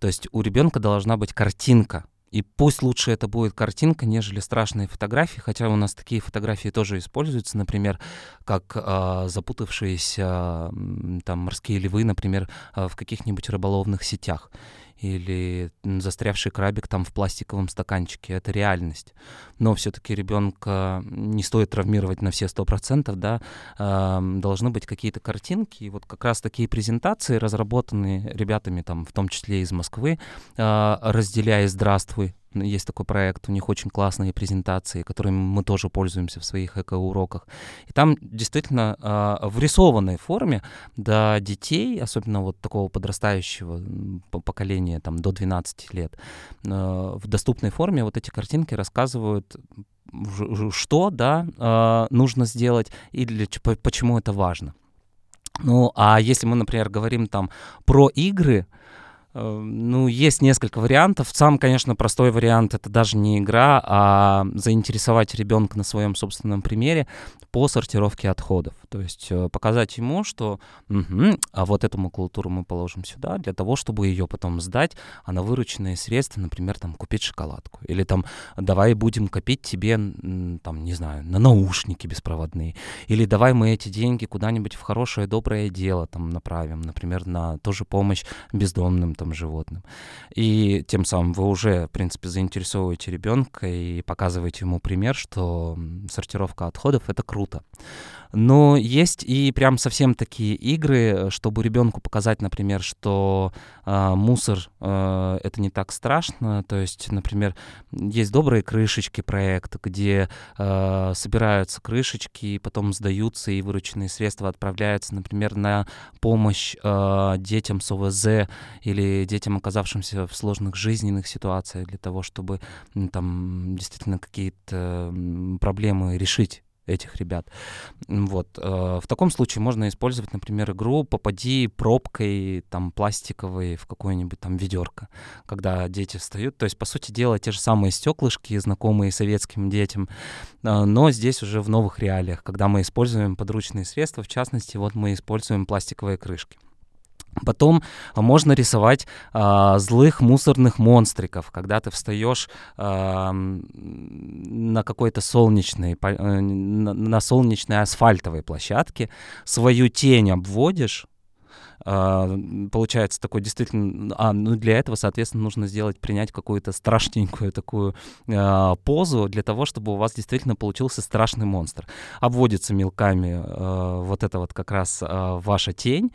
То есть у ребенка должна быть картинка, и пусть лучше это будет картинка, нежели страшные фотографии, хотя у нас такие фотографии тоже используются, например, как э, запутавшиеся э, там морские львы, например, э, в каких-нибудь рыболовных сетях или застрявший крабик там в пластиковом стаканчике. Это реальность. Но все-таки ребенка не стоит травмировать на все сто процентов, да, э, должны быть какие-то картинки. И вот как раз такие презентации, разработанные ребятами там, в том числе из Москвы, э, разделяя «Здравствуй», есть такой проект, у них очень классные презентации, которыми мы тоже пользуемся в своих эко-уроках. И там действительно э, в рисованной форме до детей, особенно вот такого подрастающего поколения, там, до 12 лет, э, в доступной форме вот эти картинки рассказывают что, да, э, нужно сделать и для, почему это важно. Ну, а если мы, например, говорим там про игры, Э, ну, есть несколько вариантов. Сам, конечно, простой вариант это даже не игра, а заинтересовать ребенка на своем собственном примере по сортировке отходов. То есть э, показать ему, что угу, а вот эту макулатуру мы положим сюда для того, чтобы ее потом сдать, а на вырученные средства, например, там купить шоколадку. Или там давай будем копить тебе, там, не знаю, на наушники беспроводные. Или давай мы эти деньги куда-нибудь в хорошее, доброе дело там направим, например, на тоже помощь бездомным там животным. И тем самым вы уже, в принципе, заинтересовываете ребенка и показываете ему пример, что сортировка отходов — это круто. Но есть и прям совсем такие игры, чтобы ребенку показать, например, что э, мусор э, это не так страшно. То есть, например, есть добрые крышечки проект, где э, собираются крышечки, потом сдаются, и вырученные средства отправляются, например, на помощь э, детям с ОВЗ или детям, оказавшимся в сложных жизненных ситуациях, для того, чтобы там действительно какие-то проблемы решить этих ребят. Вот. Э, в таком случае можно использовать, например, игру «Попади пробкой там пластиковой в какое-нибудь там ведерко», когда дети встают. То есть, по сути дела, те же самые стеклышки, знакомые советским детям, э, но здесь уже в новых реалиях, когда мы используем подручные средства, в частности, вот мы используем пластиковые крышки. Потом а, можно рисовать а, злых мусорных монстриков, когда ты встаешь а, на какой-то солнечной, а, на, на солнечной асфальтовой площадке, свою тень обводишь, получается такой действительно, а, ну для этого, соответственно, нужно сделать, принять какую-то страшненькую такую uh, позу для того, чтобы у вас действительно получился страшный монстр. Обводится мелками uh, вот это вот как раз ваша тень,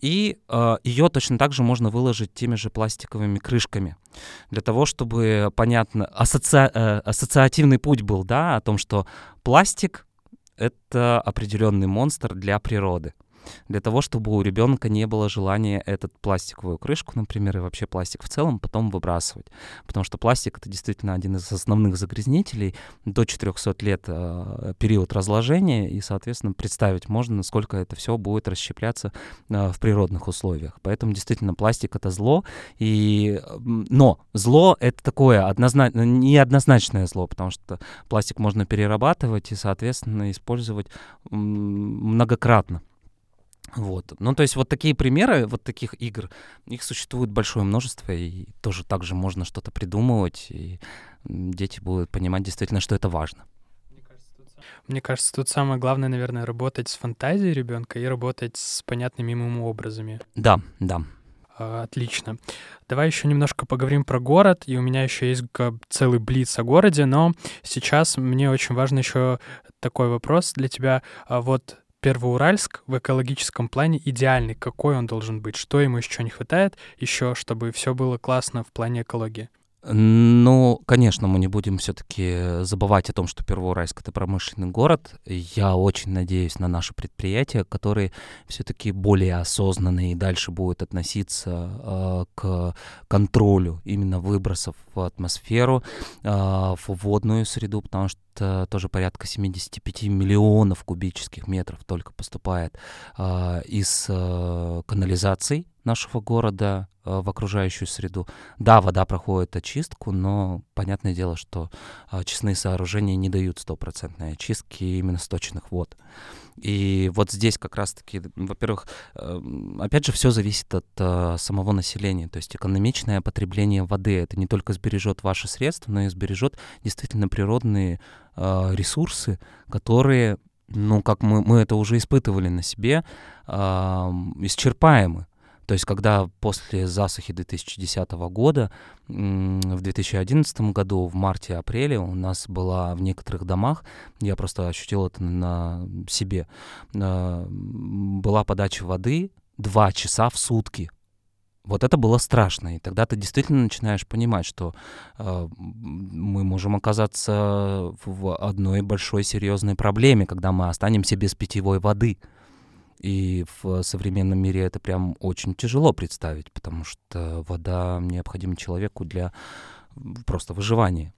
и э, ее точно так же можно выложить теми же пластиковыми крышками. Для того, чтобы, понятно, асоци... э, ассоциативный путь был, да, о том, что пластик — это определенный монстр для природы для того, чтобы у ребенка не было желания этот пластиковую крышку, например, и вообще пластик в целом потом выбрасывать. Потому что пластик — это действительно один из основных загрязнителей. До 400 лет э, период разложения, и, соответственно, представить можно, насколько это все будет расщепляться э, в природных условиях. Поэтому действительно пластик — это зло. И... Но зло — это такое однозначно, неоднозначное зло, потому что пластик можно перерабатывать и, соответственно, использовать многократно. Вот. Ну, то есть вот такие примеры, вот таких игр, их существует большое множество, и тоже также можно что-то придумывать, и дети будут понимать действительно, что это важно. Мне кажется, тут самое главное, наверное, работать с фантазией ребенка и работать с понятными ему образами. Да, да. А, отлично. Давай еще немножко поговорим про город, и у меня еще есть целый блиц о городе, но сейчас мне очень важно еще такой вопрос для тебя. А вот Первоуральск в экологическом плане идеальный. Какой он должен быть? Что ему еще не хватает? Еще, чтобы все было классно в плане экологии? Ну, конечно, мы не будем все-таки забывать о том, что Первоуральск — это промышленный город. Я очень надеюсь на наши предприятия, которые все-таки более осознанные и дальше будут относиться э, к контролю именно выбросов в атмосферу, э, в водную среду, потому что тоже порядка 75 миллионов кубических метров только поступает э, из э, канализаций нашего города в окружающую среду. Да, вода проходит очистку, но понятное дело, что очистные сооружения не дают стопроцентной очистки именно сточных вод. И вот здесь как раз-таки, во-первых, э, опять же, все зависит от э, самого населения. То есть экономичное потребление воды это не только сбережет ваши средства, но и сбережет действительно природные ресурсы, которые ну, как мы, мы это уже испытывали на себе, э, исчерпаемы. То есть, когда после засухи 2010 года, в 2011 году, в марте-апреле у нас была в некоторых домах, я просто ощутил это на себе, а, была подача воды два часа в сутки. Вот это было страшно, и тогда ты действительно начинаешь понимать, что э, мы можем оказаться в одной большой серьезной проблеме, когда мы останемся без питьевой воды. И в современном мире это прям очень тяжело представить, потому что вода необходима человеку для просто выживания.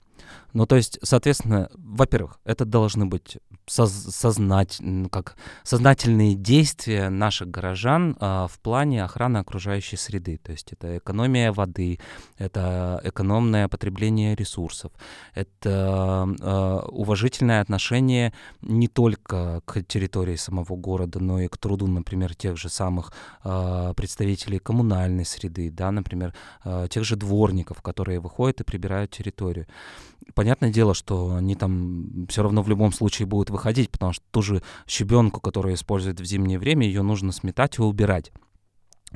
Ну, то есть, соответственно, во-первых, это должны быть соз- сознать, как сознательные действия наших горожан а, в плане охраны окружающей среды. То есть это экономия воды, это экономное потребление ресурсов, это а, уважительное отношение не только к территории самого города, но и к труду, например, тех же самых а, представителей коммунальной среды, да, например, а, тех же дворников, которые выходят и прибирают территорию. Понятное дело, что они там все равно в любом случае будут выходить, потому что ту же щебенку, которую используют в зимнее время, ее нужно сметать и убирать.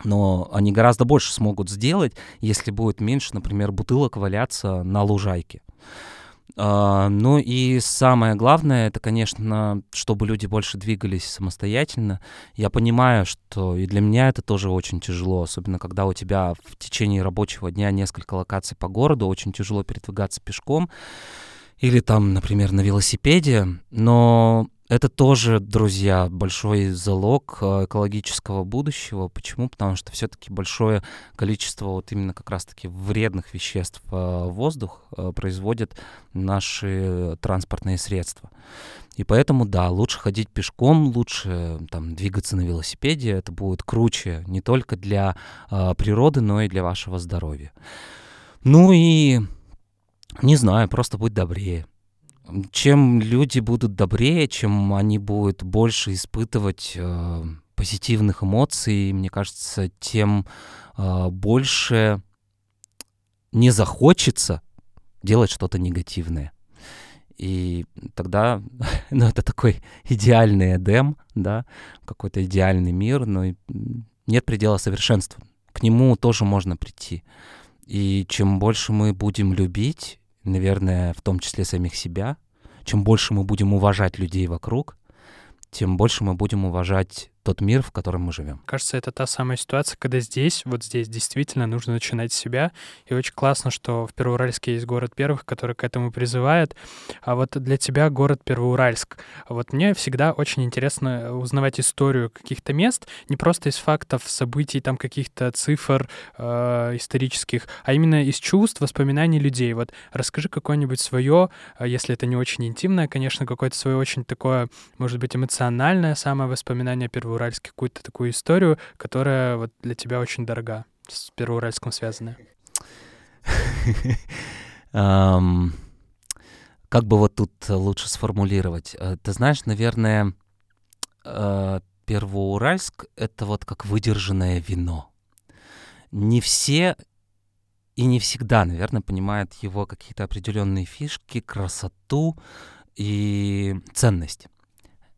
Но они гораздо больше смогут сделать, если будет меньше, например, бутылок валяться на лужайке. Uh, ну и самое главное, это, конечно, чтобы люди больше двигались самостоятельно. Я понимаю, что и для меня это тоже очень тяжело, особенно когда у тебя в течение рабочего дня несколько локаций по городу, очень тяжело передвигаться пешком или там, например, на велосипеде. Но это тоже, друзья, большой залог э, экологического будущего. Почему? Потому что все-таки большое количество вот именно как раз-таки вредных веществ в э, воздух э, производят наши транспортные средства. И поэтому, да, лучше ходить пешком, лучше там двигаться на велосипеде. Это будет круче не только для природы, но и для вашего здоровья. Ну и не знаю, просто будь добрее чем люди будут добрее, чем они будут больше испытывать э, позитивных эмоций, мне кажется, тем э, больше не захочется делать что-то негативное. И тогда, ну, это такой идеальный Эдем, да, какой-то идеальный мир, но нет предела совершенства. К нему тоже можно прийти. И чем больше мы будем любить наверное, в том числе самих себя. Чем больше мы будем уважать людей вокруг, тем больше мы будем уважать тот мир, в котором мы живем. Кажется, это та самая ситуация, когда здесь, вот здесь действительно нужно начинать с себя. И очень классно, что в Первоуральске есть город первых, который к этому призывает. А вот для тебя город Первоуральск. Вот мне всегда очень интересно узнавать историю каких-то мест, не просто из фактов, событий, там каких-то цифр э, исторических, а именно из чувств, воспоминаний людей. Вот расскажи какое-нибудь свое, э, если это не очень интимное, конечно, какое-то свое очень такое, может быть, эмоциональное самое воспоминание Первоуральска Первоуральске какую-то такую историю, которая вот для тебя очень дорога, с Первоуральском связанная? Как бы вот тут лучше сформулировать? Э, ты знаешь, наверное, э, Первоуральск — это вот как выдержанное вино. Не все и не всегда, наверное, понимают его какие-то определенные фишки, красоту, и ценность.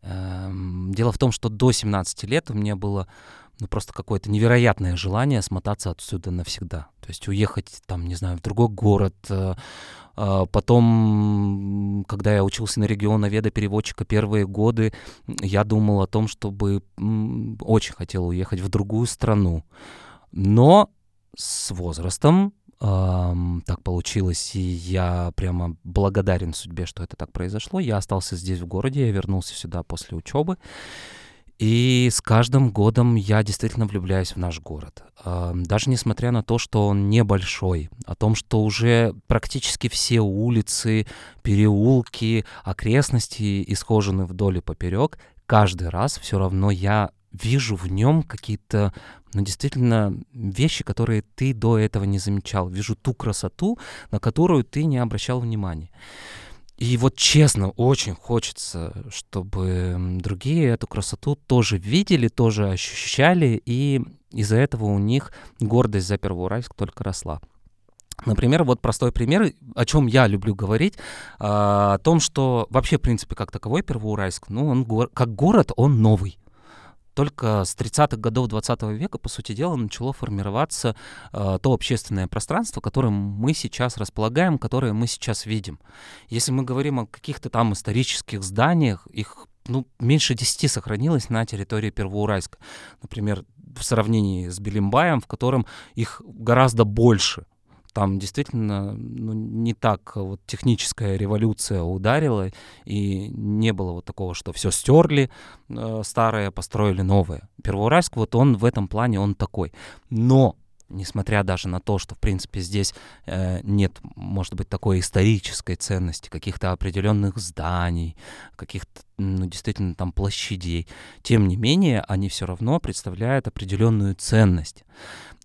Эм, дело в том, что до 17 лет у меня было ну, просто какое-то невероятное желание смотаться отсюда навсегда. То есть уехать, там, не знаю, в другой город. Э, а потом, когда я учился на регионоведа переводчика первые годы, я думал о том, чтобы очень хотел уехать в другую страну. Но с возрастом так получилось, и я прямо благодарен судьбе, что это так произошло. Я остался здесь в городе, я вернулся сюда после учебы. И с каждым годом я действительно влюбляюсь в наш город. Даже несмотря на то, что он небольшой, о том, что уже практически все улицы, переулки, окрестности исхожены вдоль и поперек, каждый раз все равно я вижу в нем какие-то, ну, действительно, вещи, которые ты до этого не замечал. Вижу ту красоту, на которую ты не обращал внимания. И вот честно, очень хочется, чтобы другие эту красоту тоже видели, тоже ощущали, и из-за этого у них гордость за Первоуральск только росла. Например, вот простой пример, о чем я люблю говорить, а, о том, что вообще, в принципе, как таковой Первоуральск, ну, он как город, он новый только с 30-х годов 20 века, по сути дела, начало формироваться э, то общественное пространство, которым мы сейчас располагаем, которое мы сейчас видим. Если мы говорим о каких-то там исторических зданиях, их ну, меньше 10 сохранилось на территории Первоуральска. Например, в сравнении с Белимбаем, в котором их гораздо больше — там действительно ну, не так вот техническая революция ударила, и не было вот такого, что все стерли э, старое, построили новое. Первоуральск, вот он в этом плане, он такой. Но несмотря даже на то, что, в принципе, здесь э, нет, может быть, такой исторической ценности, каких-то определенных зданий, каких-то, ну, действительно, там площадей, тем не менее, они все равно представляют определенную ценность.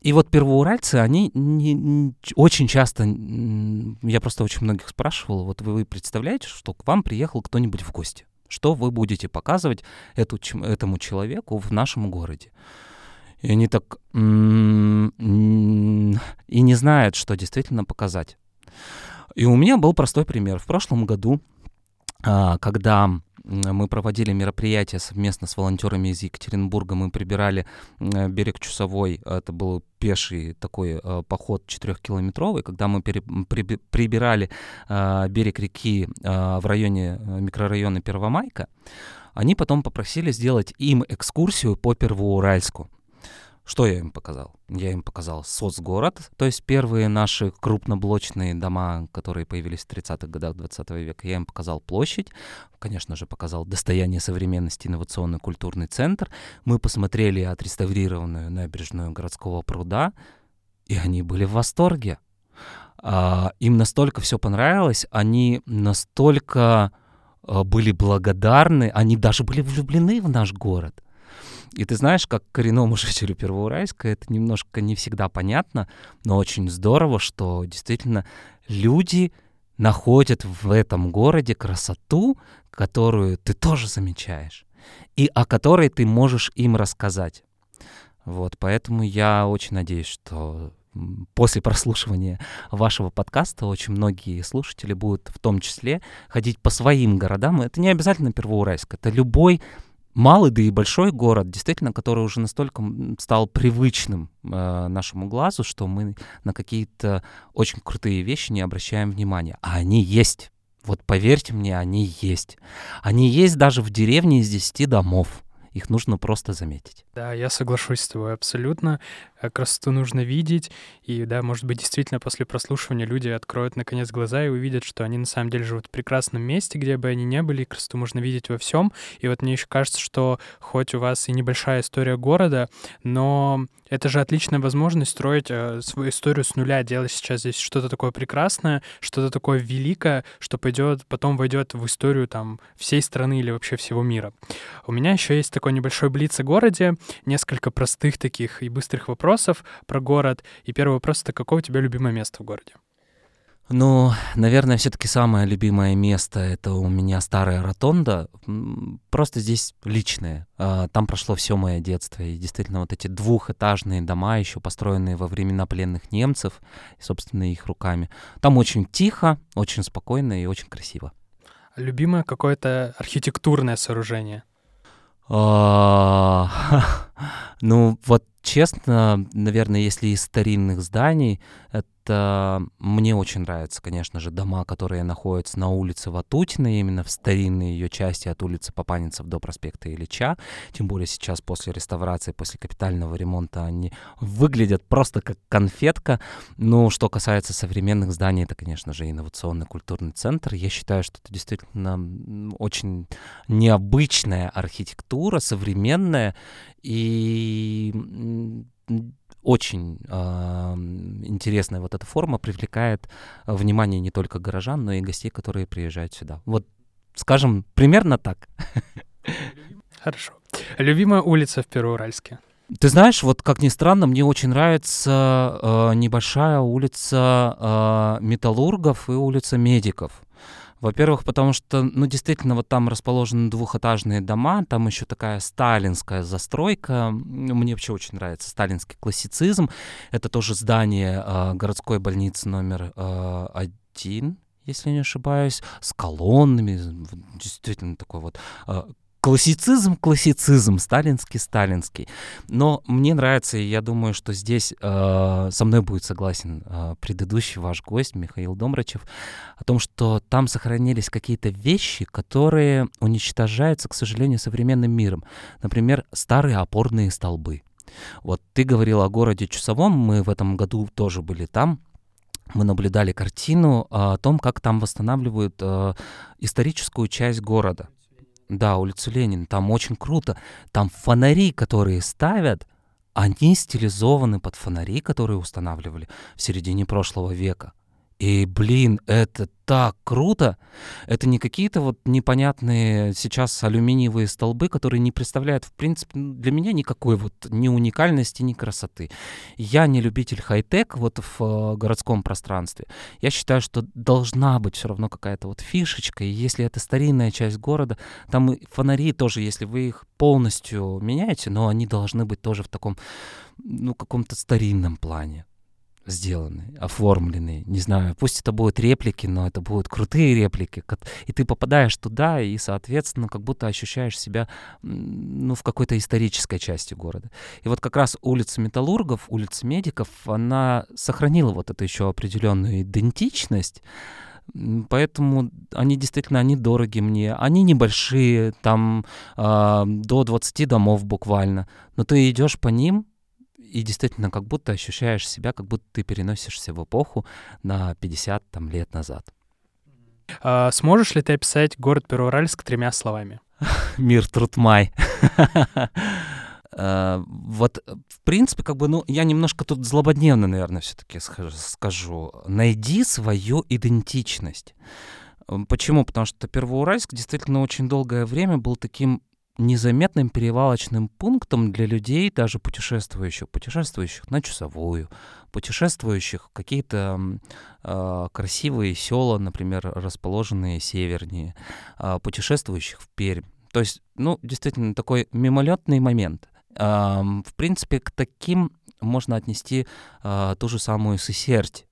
И вот первоуральцы, они не, не, очень часто, я просто очень многих спрашивал, вот вы, представляете, что к вам приехал кто-нибудь в гости? Что вы будете показывать эту, этому человеку в нашем городе? И они так и не знают, что действительно показать. И у меня был простой пример. В прошлом году, а, когда мы проводили мероприятие совместно с волонтерами из Екатеринбурга. Мы прибирали берег Чусовой. Это был пеший такой э, поход четырехкилометровый. Когда мы прибирали э, берег реки э, в районе микрорайона Первомайка, они потом попросили сделать им экскурсию по Первоуральску. Что я им показал? Я им показал соцгород, то есть первые наши крупноблочные дома, которые появились в 30-х годах 20 века. Я им показал площадь, конечно же, показал достояние современности инновационно-культурный центр. Мы посмотрели отреставрированную набережную городского пруда, и они были в восторге. А, им настолько все понравилось, они настолько а, были благодарны, они даже были влюблены в наш город. И ты знаешь, как коренному жителю Первоуральска это немножко не всегда понятно, но очень здорово, что действительно люди находят в этом городе красоту, которую ты тоже замечаешь, и о которой ты можешь им рассказать. Вот, поэтому я очень надеюсь, что после прослушивания вашего подкаста очень многие слушатели будут в том числе ходить по своим городам. Это не обязательно Первоуральск, это любой малый, да и большой город, действительно, который уже настолько стал привычным э, нашему глазу, что мы на какие-то очень крутые вещи не обращаем внимания. А они есть. Вот поверьте мне, они есть. Они есть даже в деревне из 10 домов. Их нужно просто заметить. Да, я соглашусь с тобой абсолютно. Э, красоту нужно видеть. И да, может быть, действительно после прослушивания люди откроют наконец глаза и увидят, что они на самом деле живут в прекрасном месте, где бы они ни были, красоту можно видеть во всем. И вот мне еще кажется, что хоть у вас и небольшая история города, но это же отличная возможность строить э, свою историю с нуля, делать сейчас здесь что-то такое прекрасное, что-то такое великое, что пойдет, потом войдет в историю там всей страны или вообще всего мира. У меня еще есть такой небольшой блиц о городе, несколько простых таких и быстрых вопросов вопросов про город. И первый вопрос — это какое у тебя любимое место в городе? Ну, наверное, все-таки самое любимое место это у меня старая ротонда. Просто здесь личное. А, там прошло все мое детство. И действительно, вот эти двухэтажные дома, еще построенные во времена пленных немцев, собственно, их руками. Там очень тихо, очень спокойно и очень красиво. Любимое какое-то архитектурное сооружение? А, ну, вот честно, наверное, если из старинных зданий, это мне очень нравятся, конечно же, дома, которые находятся на улице Ватутина, именно в старинной ее части от улицы Папанинцев до проспекта Ильича. Тем более сейчас после реставрации, после капитального ремонта они выглядят просто как конфетка. Ну, что касается современных зданий, это, конечно же, инновационный культурный центр. Я считаю, что это действительно очень необычная архитектура, современная и очень э, интересная вот эта форма привлекает внимание не только горожан, но и гостей, которые приезжают сюда. Вот, скажем, примерно так. Хорошо. Любимая улица в Первоуральске? Ты знаешь, вот как ни странно, мне очень нравится э, небольшая улица э, металлургов и улица медиков. Во-первых, потому что, ну, действительно, вот там расположены двухэтажные дома, там еще такая сталинская застройка. Мне вообще очень нравится сталинский классицизм. Это тоже здание э, городской больницы номер э, один, если не ошибаюсь, с колоннами, действительно такой вот э, классицизм, классицизм, сталинский, сталинский. Но мне нравится, и я думаю, что здесь э, со мной будет согласен э, предыдущий ваш гость Михаил Домрачев о том, что там сохранились какие-то вещи, которые уничтожаются, к сожалению, современным миром. Например, старые опорные столбы. Вот ты говорил о городе Чусовом, мы в этом году тоже были там мы наблюдали картину о том, как там восстанавливают э, историческую часть города. Да, улицу Ленина. Там очень круто. Там фонари, которые ставят, они стилизованы под фонари, которые устанавливали в середине прошлого века. И, блин, это так круто. Это не какие-то вот непонятные сейчас алюминиевые столбы, которые не представляют, в принципе, для меня никакой вот ни уникальности, ни красоты. Я не любитель хай-тек вот в э, городском пространстве. Я считаю, что должна быть все равно какая-то вот фишечка. И если это старинная часть города, там и фонари тоже, если вы их полностью меняете, но они должны быть тоже в таком, ну, каком-то старинном плане сделаны, оформлены. Не знаю, пусть это будут реплики, но это будут крутые реплики. И ты попадаешь туда, и, соответственно, как будто ощущаешь себя ну, в какой-то исторической части города. И вот как раз улица Металлургов, улица Медиков, она сохранила вот эту еще определенную идентичность, Поэтому они действительно, они дороги мне. Они небольшие, там э, до 20 домов буквально. Но ты идешь по ним, и действительно как будто ощущаешь себя, как будто ты переносишься в эпоху на 50 там, лет назад. А, сможешь ли ты описать город Первоуральск тремя словами? Мир, труд, май. А, вот, в принципе, как бы, ну, я немножко тут злободневно, наверное, все-таки скажу. Найди свою идентичность. Почему? Потому что Первоуральск действительно очень долгое время был таким незаметным перевалочным пунктом для людей, даже путешествующих, путешествующих на часовую, путешествующих в какие-то э, красивые села, например, расположенные севернее, э, путешествующих в Пермь. То есть, ну, действительно, такой мимолетный момент. Э, в принципе, к таким можно отнести э, ту же самую Сысерть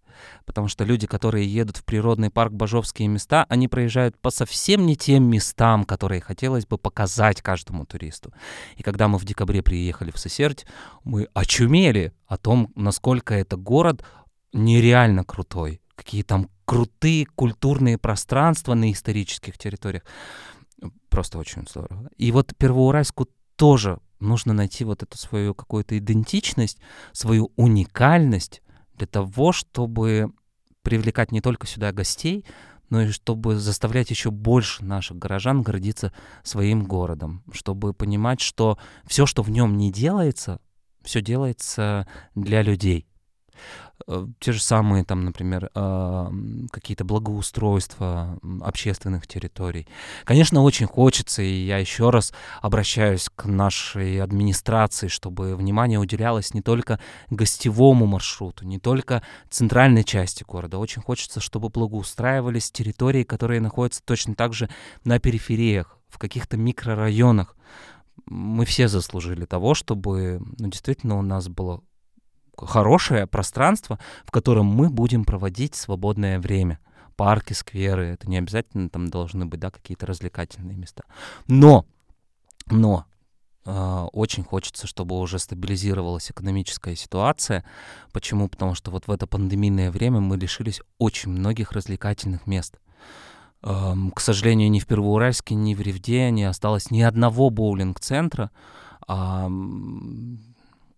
потому что люди, которые едут в природный парк Бажовские места, они проезжают по совсем не тем местам, которые хотелось бы показать каждому туристу. И когда мы в декабре приехали в Сосерть, мы очумели о том, насколько это город нереально крутой, какие там крутые культурные пространства на исторических территориях. Просто очень здорово. И вот Первоуральску тоже нужно найти вот эту свою какую-то идентичность, свою уникальность, для того, чтобы привлекать не только сюда гостей, но и чтобы заставлять еще больше наших горожан гордиться своим городом, чтобы понимать, что все, что в нем не делается, все делается для людей. Э, те же самые, там, например, какие-то благоустройства общественных территорий. Конечно, очень хочется, и я еще раз обращаюсь к нашей администрации, чтобы внимание уделялось не только гостевому маршруту, не только центральной части города. Очень хочется, чтобы благоустраивались территории, которые находятся точно так же на перифериях, в каких-то микрорайонах. Мы все заслужили того, чтобы ну, действительно у нас было хорошее пространство, в котором мы будем проводить свободное время. парки, скверы. Это не обязательно там должны быть, да, какие-то развлекательные места. Но, но Uh, очень хочется, чтобы уже стабилизировалась экономическая ситуация. Почему? Потому что вот в это пандемийное время мы лишились очень многих развлекательных мест. К сожалению, ни в Первоуральске, ни в Ревде не осталось ни одного боулинг-центра.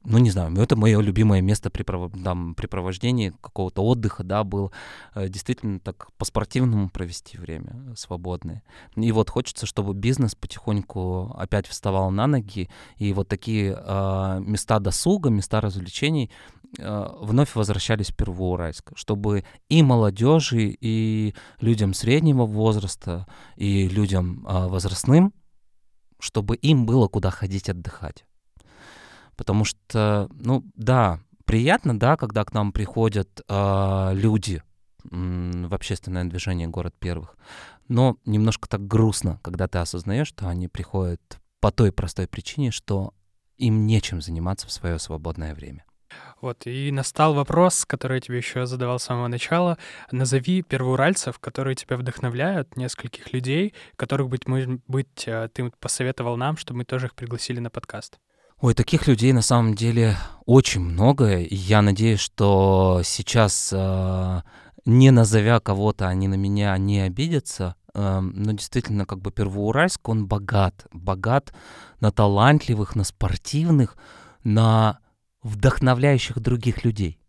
Ну, не знаю, это мое любимое место приправ... там, препровождения какого-то отдыха, да, был э, действительно так по-спортивному провести время свободное. И вот хочется, чтобы бизнес потихоньку опять вставал на ноги, и вот такие э, места досуга, места развлечений э, вновь возвращались в Первоуральск, чтобы и молодежи, и людям среднего возраста, и людям э, возрастным, чтобы им было куда ходить отдыхать. Потому что, ну да, приятно, да, когда к нам приходят э, люди м, в общественное движение «Город первых», но немножко так грустно, когда ты осознаешь, что они приходят по той простой причине, что им нечем заниматься в свое свободное время. Вот, и настал вопрос, который я тебе еще задавал с самого начала. Назови первоуральцев, которые тебя вдохновляют, нескольких людей, которых, быть, может быть, э, ты посоветовал нам, чтобы мы тоже их пригласили на подкаст. Ой, таких людей на самом деле очень много, и я надеюсь, что сейчас, э, не назовя кого-то, они на меня не обидятся, э, но действительно, как бы Первоуральск, он богат, богат на талантливых, на спортивных, на вдохновляющих других людей.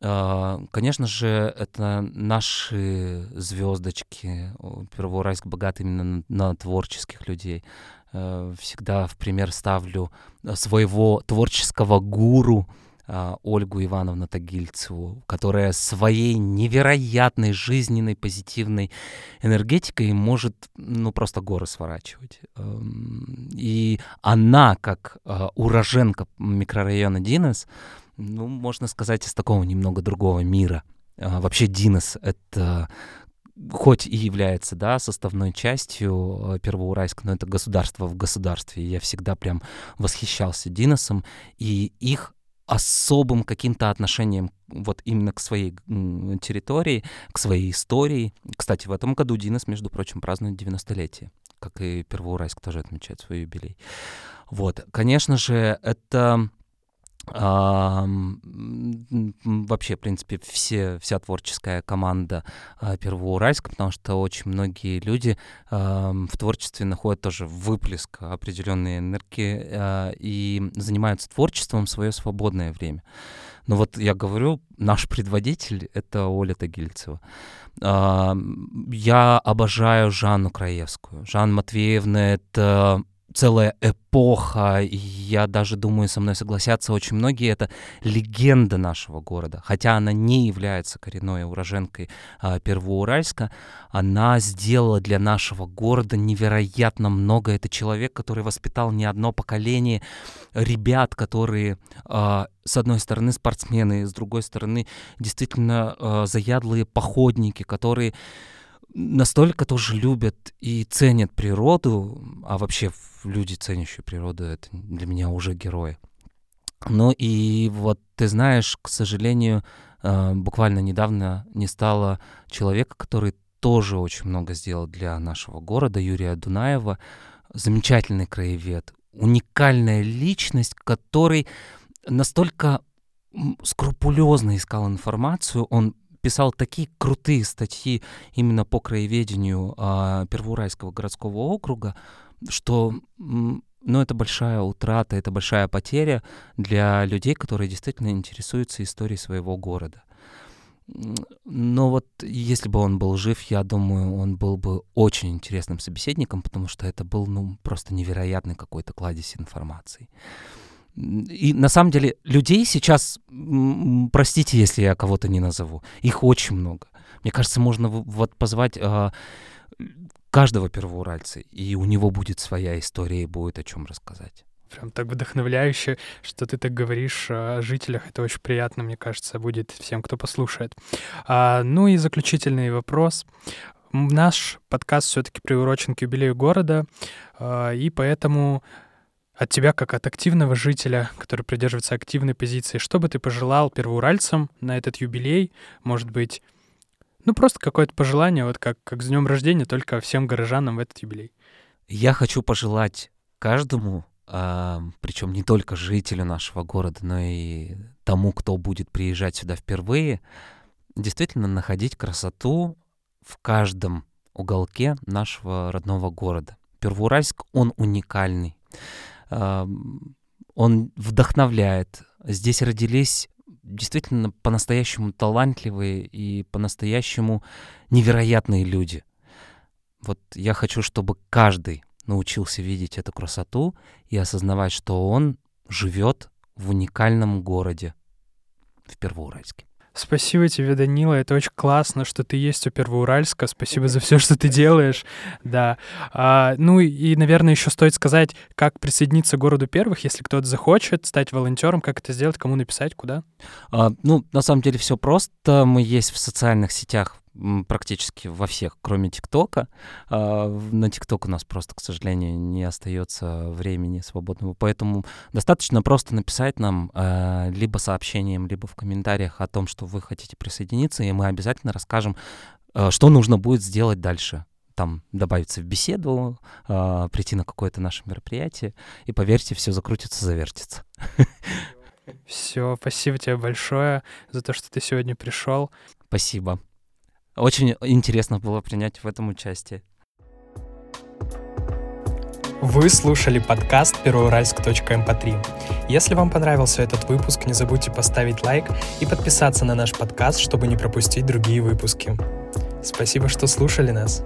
Э, конечно же, это наши звездочки. Первоуральск богат именно на творческих людей. Э, всегда в пример ставлю э, своего творческого гуру э, Ольгу Ивановну Тагильцеву, которая своей невероятной жизненной позитивной энергетикой может ну просто горы сворачивать. Эм, и она, как уроженка микрорайона Динес, ну, можно сказать, из такого немного другого мира. Вообще Динес — это хоть и является, да, составной частью э, Первоуральска, но это государство в государстве. Я всегда прям восхищался Диносом и их особым каким-то отношением вот именно к своей территории, к своей истории. Кстати, в этом году Динос, между прочим, празднует 90-летие, как и Первоуральск тоже отмечает свой юбилей. Вот, конечно же, это вообще, в принципе, все, вся творческая команда а, Первоуральска, потому что очень многие люди в творчестве находят тоже выплеск определенной энергии а, и занимаются творчеством в свое свободное время. Но вот я говорю, наш предводитель — это Оля Тагильцева. Я обожаю Жанну Краевскую. Жанна Матвеевна — это целая эпоха, и я даже думаю, со мной согласятся очень многие, это легенда нашего города. Хотя она не является коренной уроженкой а, Первоуральска, она сделала для нашего города невероятно много. Это человек, который воспитал не одно поколение ребят, которые, а, с одной стороны, спортсмены, с другой стороны, действительно а, заядлые походники, которые настолько тоже любят и ценят природу, а вообще люди, ценящие природу, это для меня уже герои. Ну и вот ты знаешь, к сожалению, э, буквально недавно не стало человека, который тоже очень много сделал для нашего города, Юрия Дунаева. Замечательный краевед, уникальная личность, который настолько скрупулезно искал информацию, он писал такие крутые статьи именно по краеведению э, Первоуральского городского округа, что ну, это большая утрата, это большая потеря для людей, которые действительно интересуются историей своего города. Но вот если бы он был жив, я думаю, он был бы очень интересным собеседником, потому что это был, ну, просто невероятный какой-то кладезь информации. И на самом деле людей сейчас, простите, если я кого-то не назову, их очень много. Мне кажется, можно вот позвать э, каждого первоуральца, и у него будет своя история и будет о чем рассказать. Прям так вдохновляюще, что ты так говоришь о жителях. Это очень приятно, мне кажется, будет всем, кто послушает. А, ну и заключительный вопрос. Наш подкаст все-таки приурочен к юбилею города, а, и поэтому от тебя, как от активного жителя, который придерживается активной позиции, что бы ты пожелал первоуральцам на этот юбилей? Может быть, Ну, просто какое-то пожелание, вот как, как с днем рождения, только всем горожанам в этот юбилей. Я хочу пожелать каждому, а, причем не только жителю нашего города, но и тому, кто будет приезжать сюда впервые, действительно находить красоту в каждом уголке нашего родного города. Первоуральск, он уникальный. Он вдохновляет. Здесь родились действительно по-настоящему талантливые и по-настоящему невероятные люди. Вот я хочу, чтобы каждый научился видеть эту красоту и осознавать, что он живет в уникальном городе в Первоуральске. Спасибо тебе, Данила. Это очень классно, что ты есть у Первоуральска. Спасибо за все, что ты делаешь. Да. А, ну и, наверное, еще стоит сказать, как присоединиться к городу первых, если кто-то захочет стать волонтером, как это сделать, кому написать, куда? А, ну, на самом деле все просто. Мы есть в социальных сетях практически во всех, кроме ТикТока. А, на ТикТок у нас просто, к сожалению, не остается времени свободного, поэтому достаточно просто написать нам а, либо сообщением, либо в комментариях о том, что вы хотите присоединиться, и мы обязательно расскажем, а, что нужно будет сделать дальше там добавиться в беседу, э, прийти на какое-то наше мероприятие, и поверьте, все закрутится, завертится. Все, спасибо тебе большое за то, что ты сегодня пришел. Спасибо. Очень интересно было принять в этом участие. Вы слушали подкаст пероуральск.мп3. Эм Если вам понравился этот выпуск, не забудьте поставить лайк и подписаться на наш подкаст, чтобы не пропустить другие выпуски. Спасибо, что слушали нас.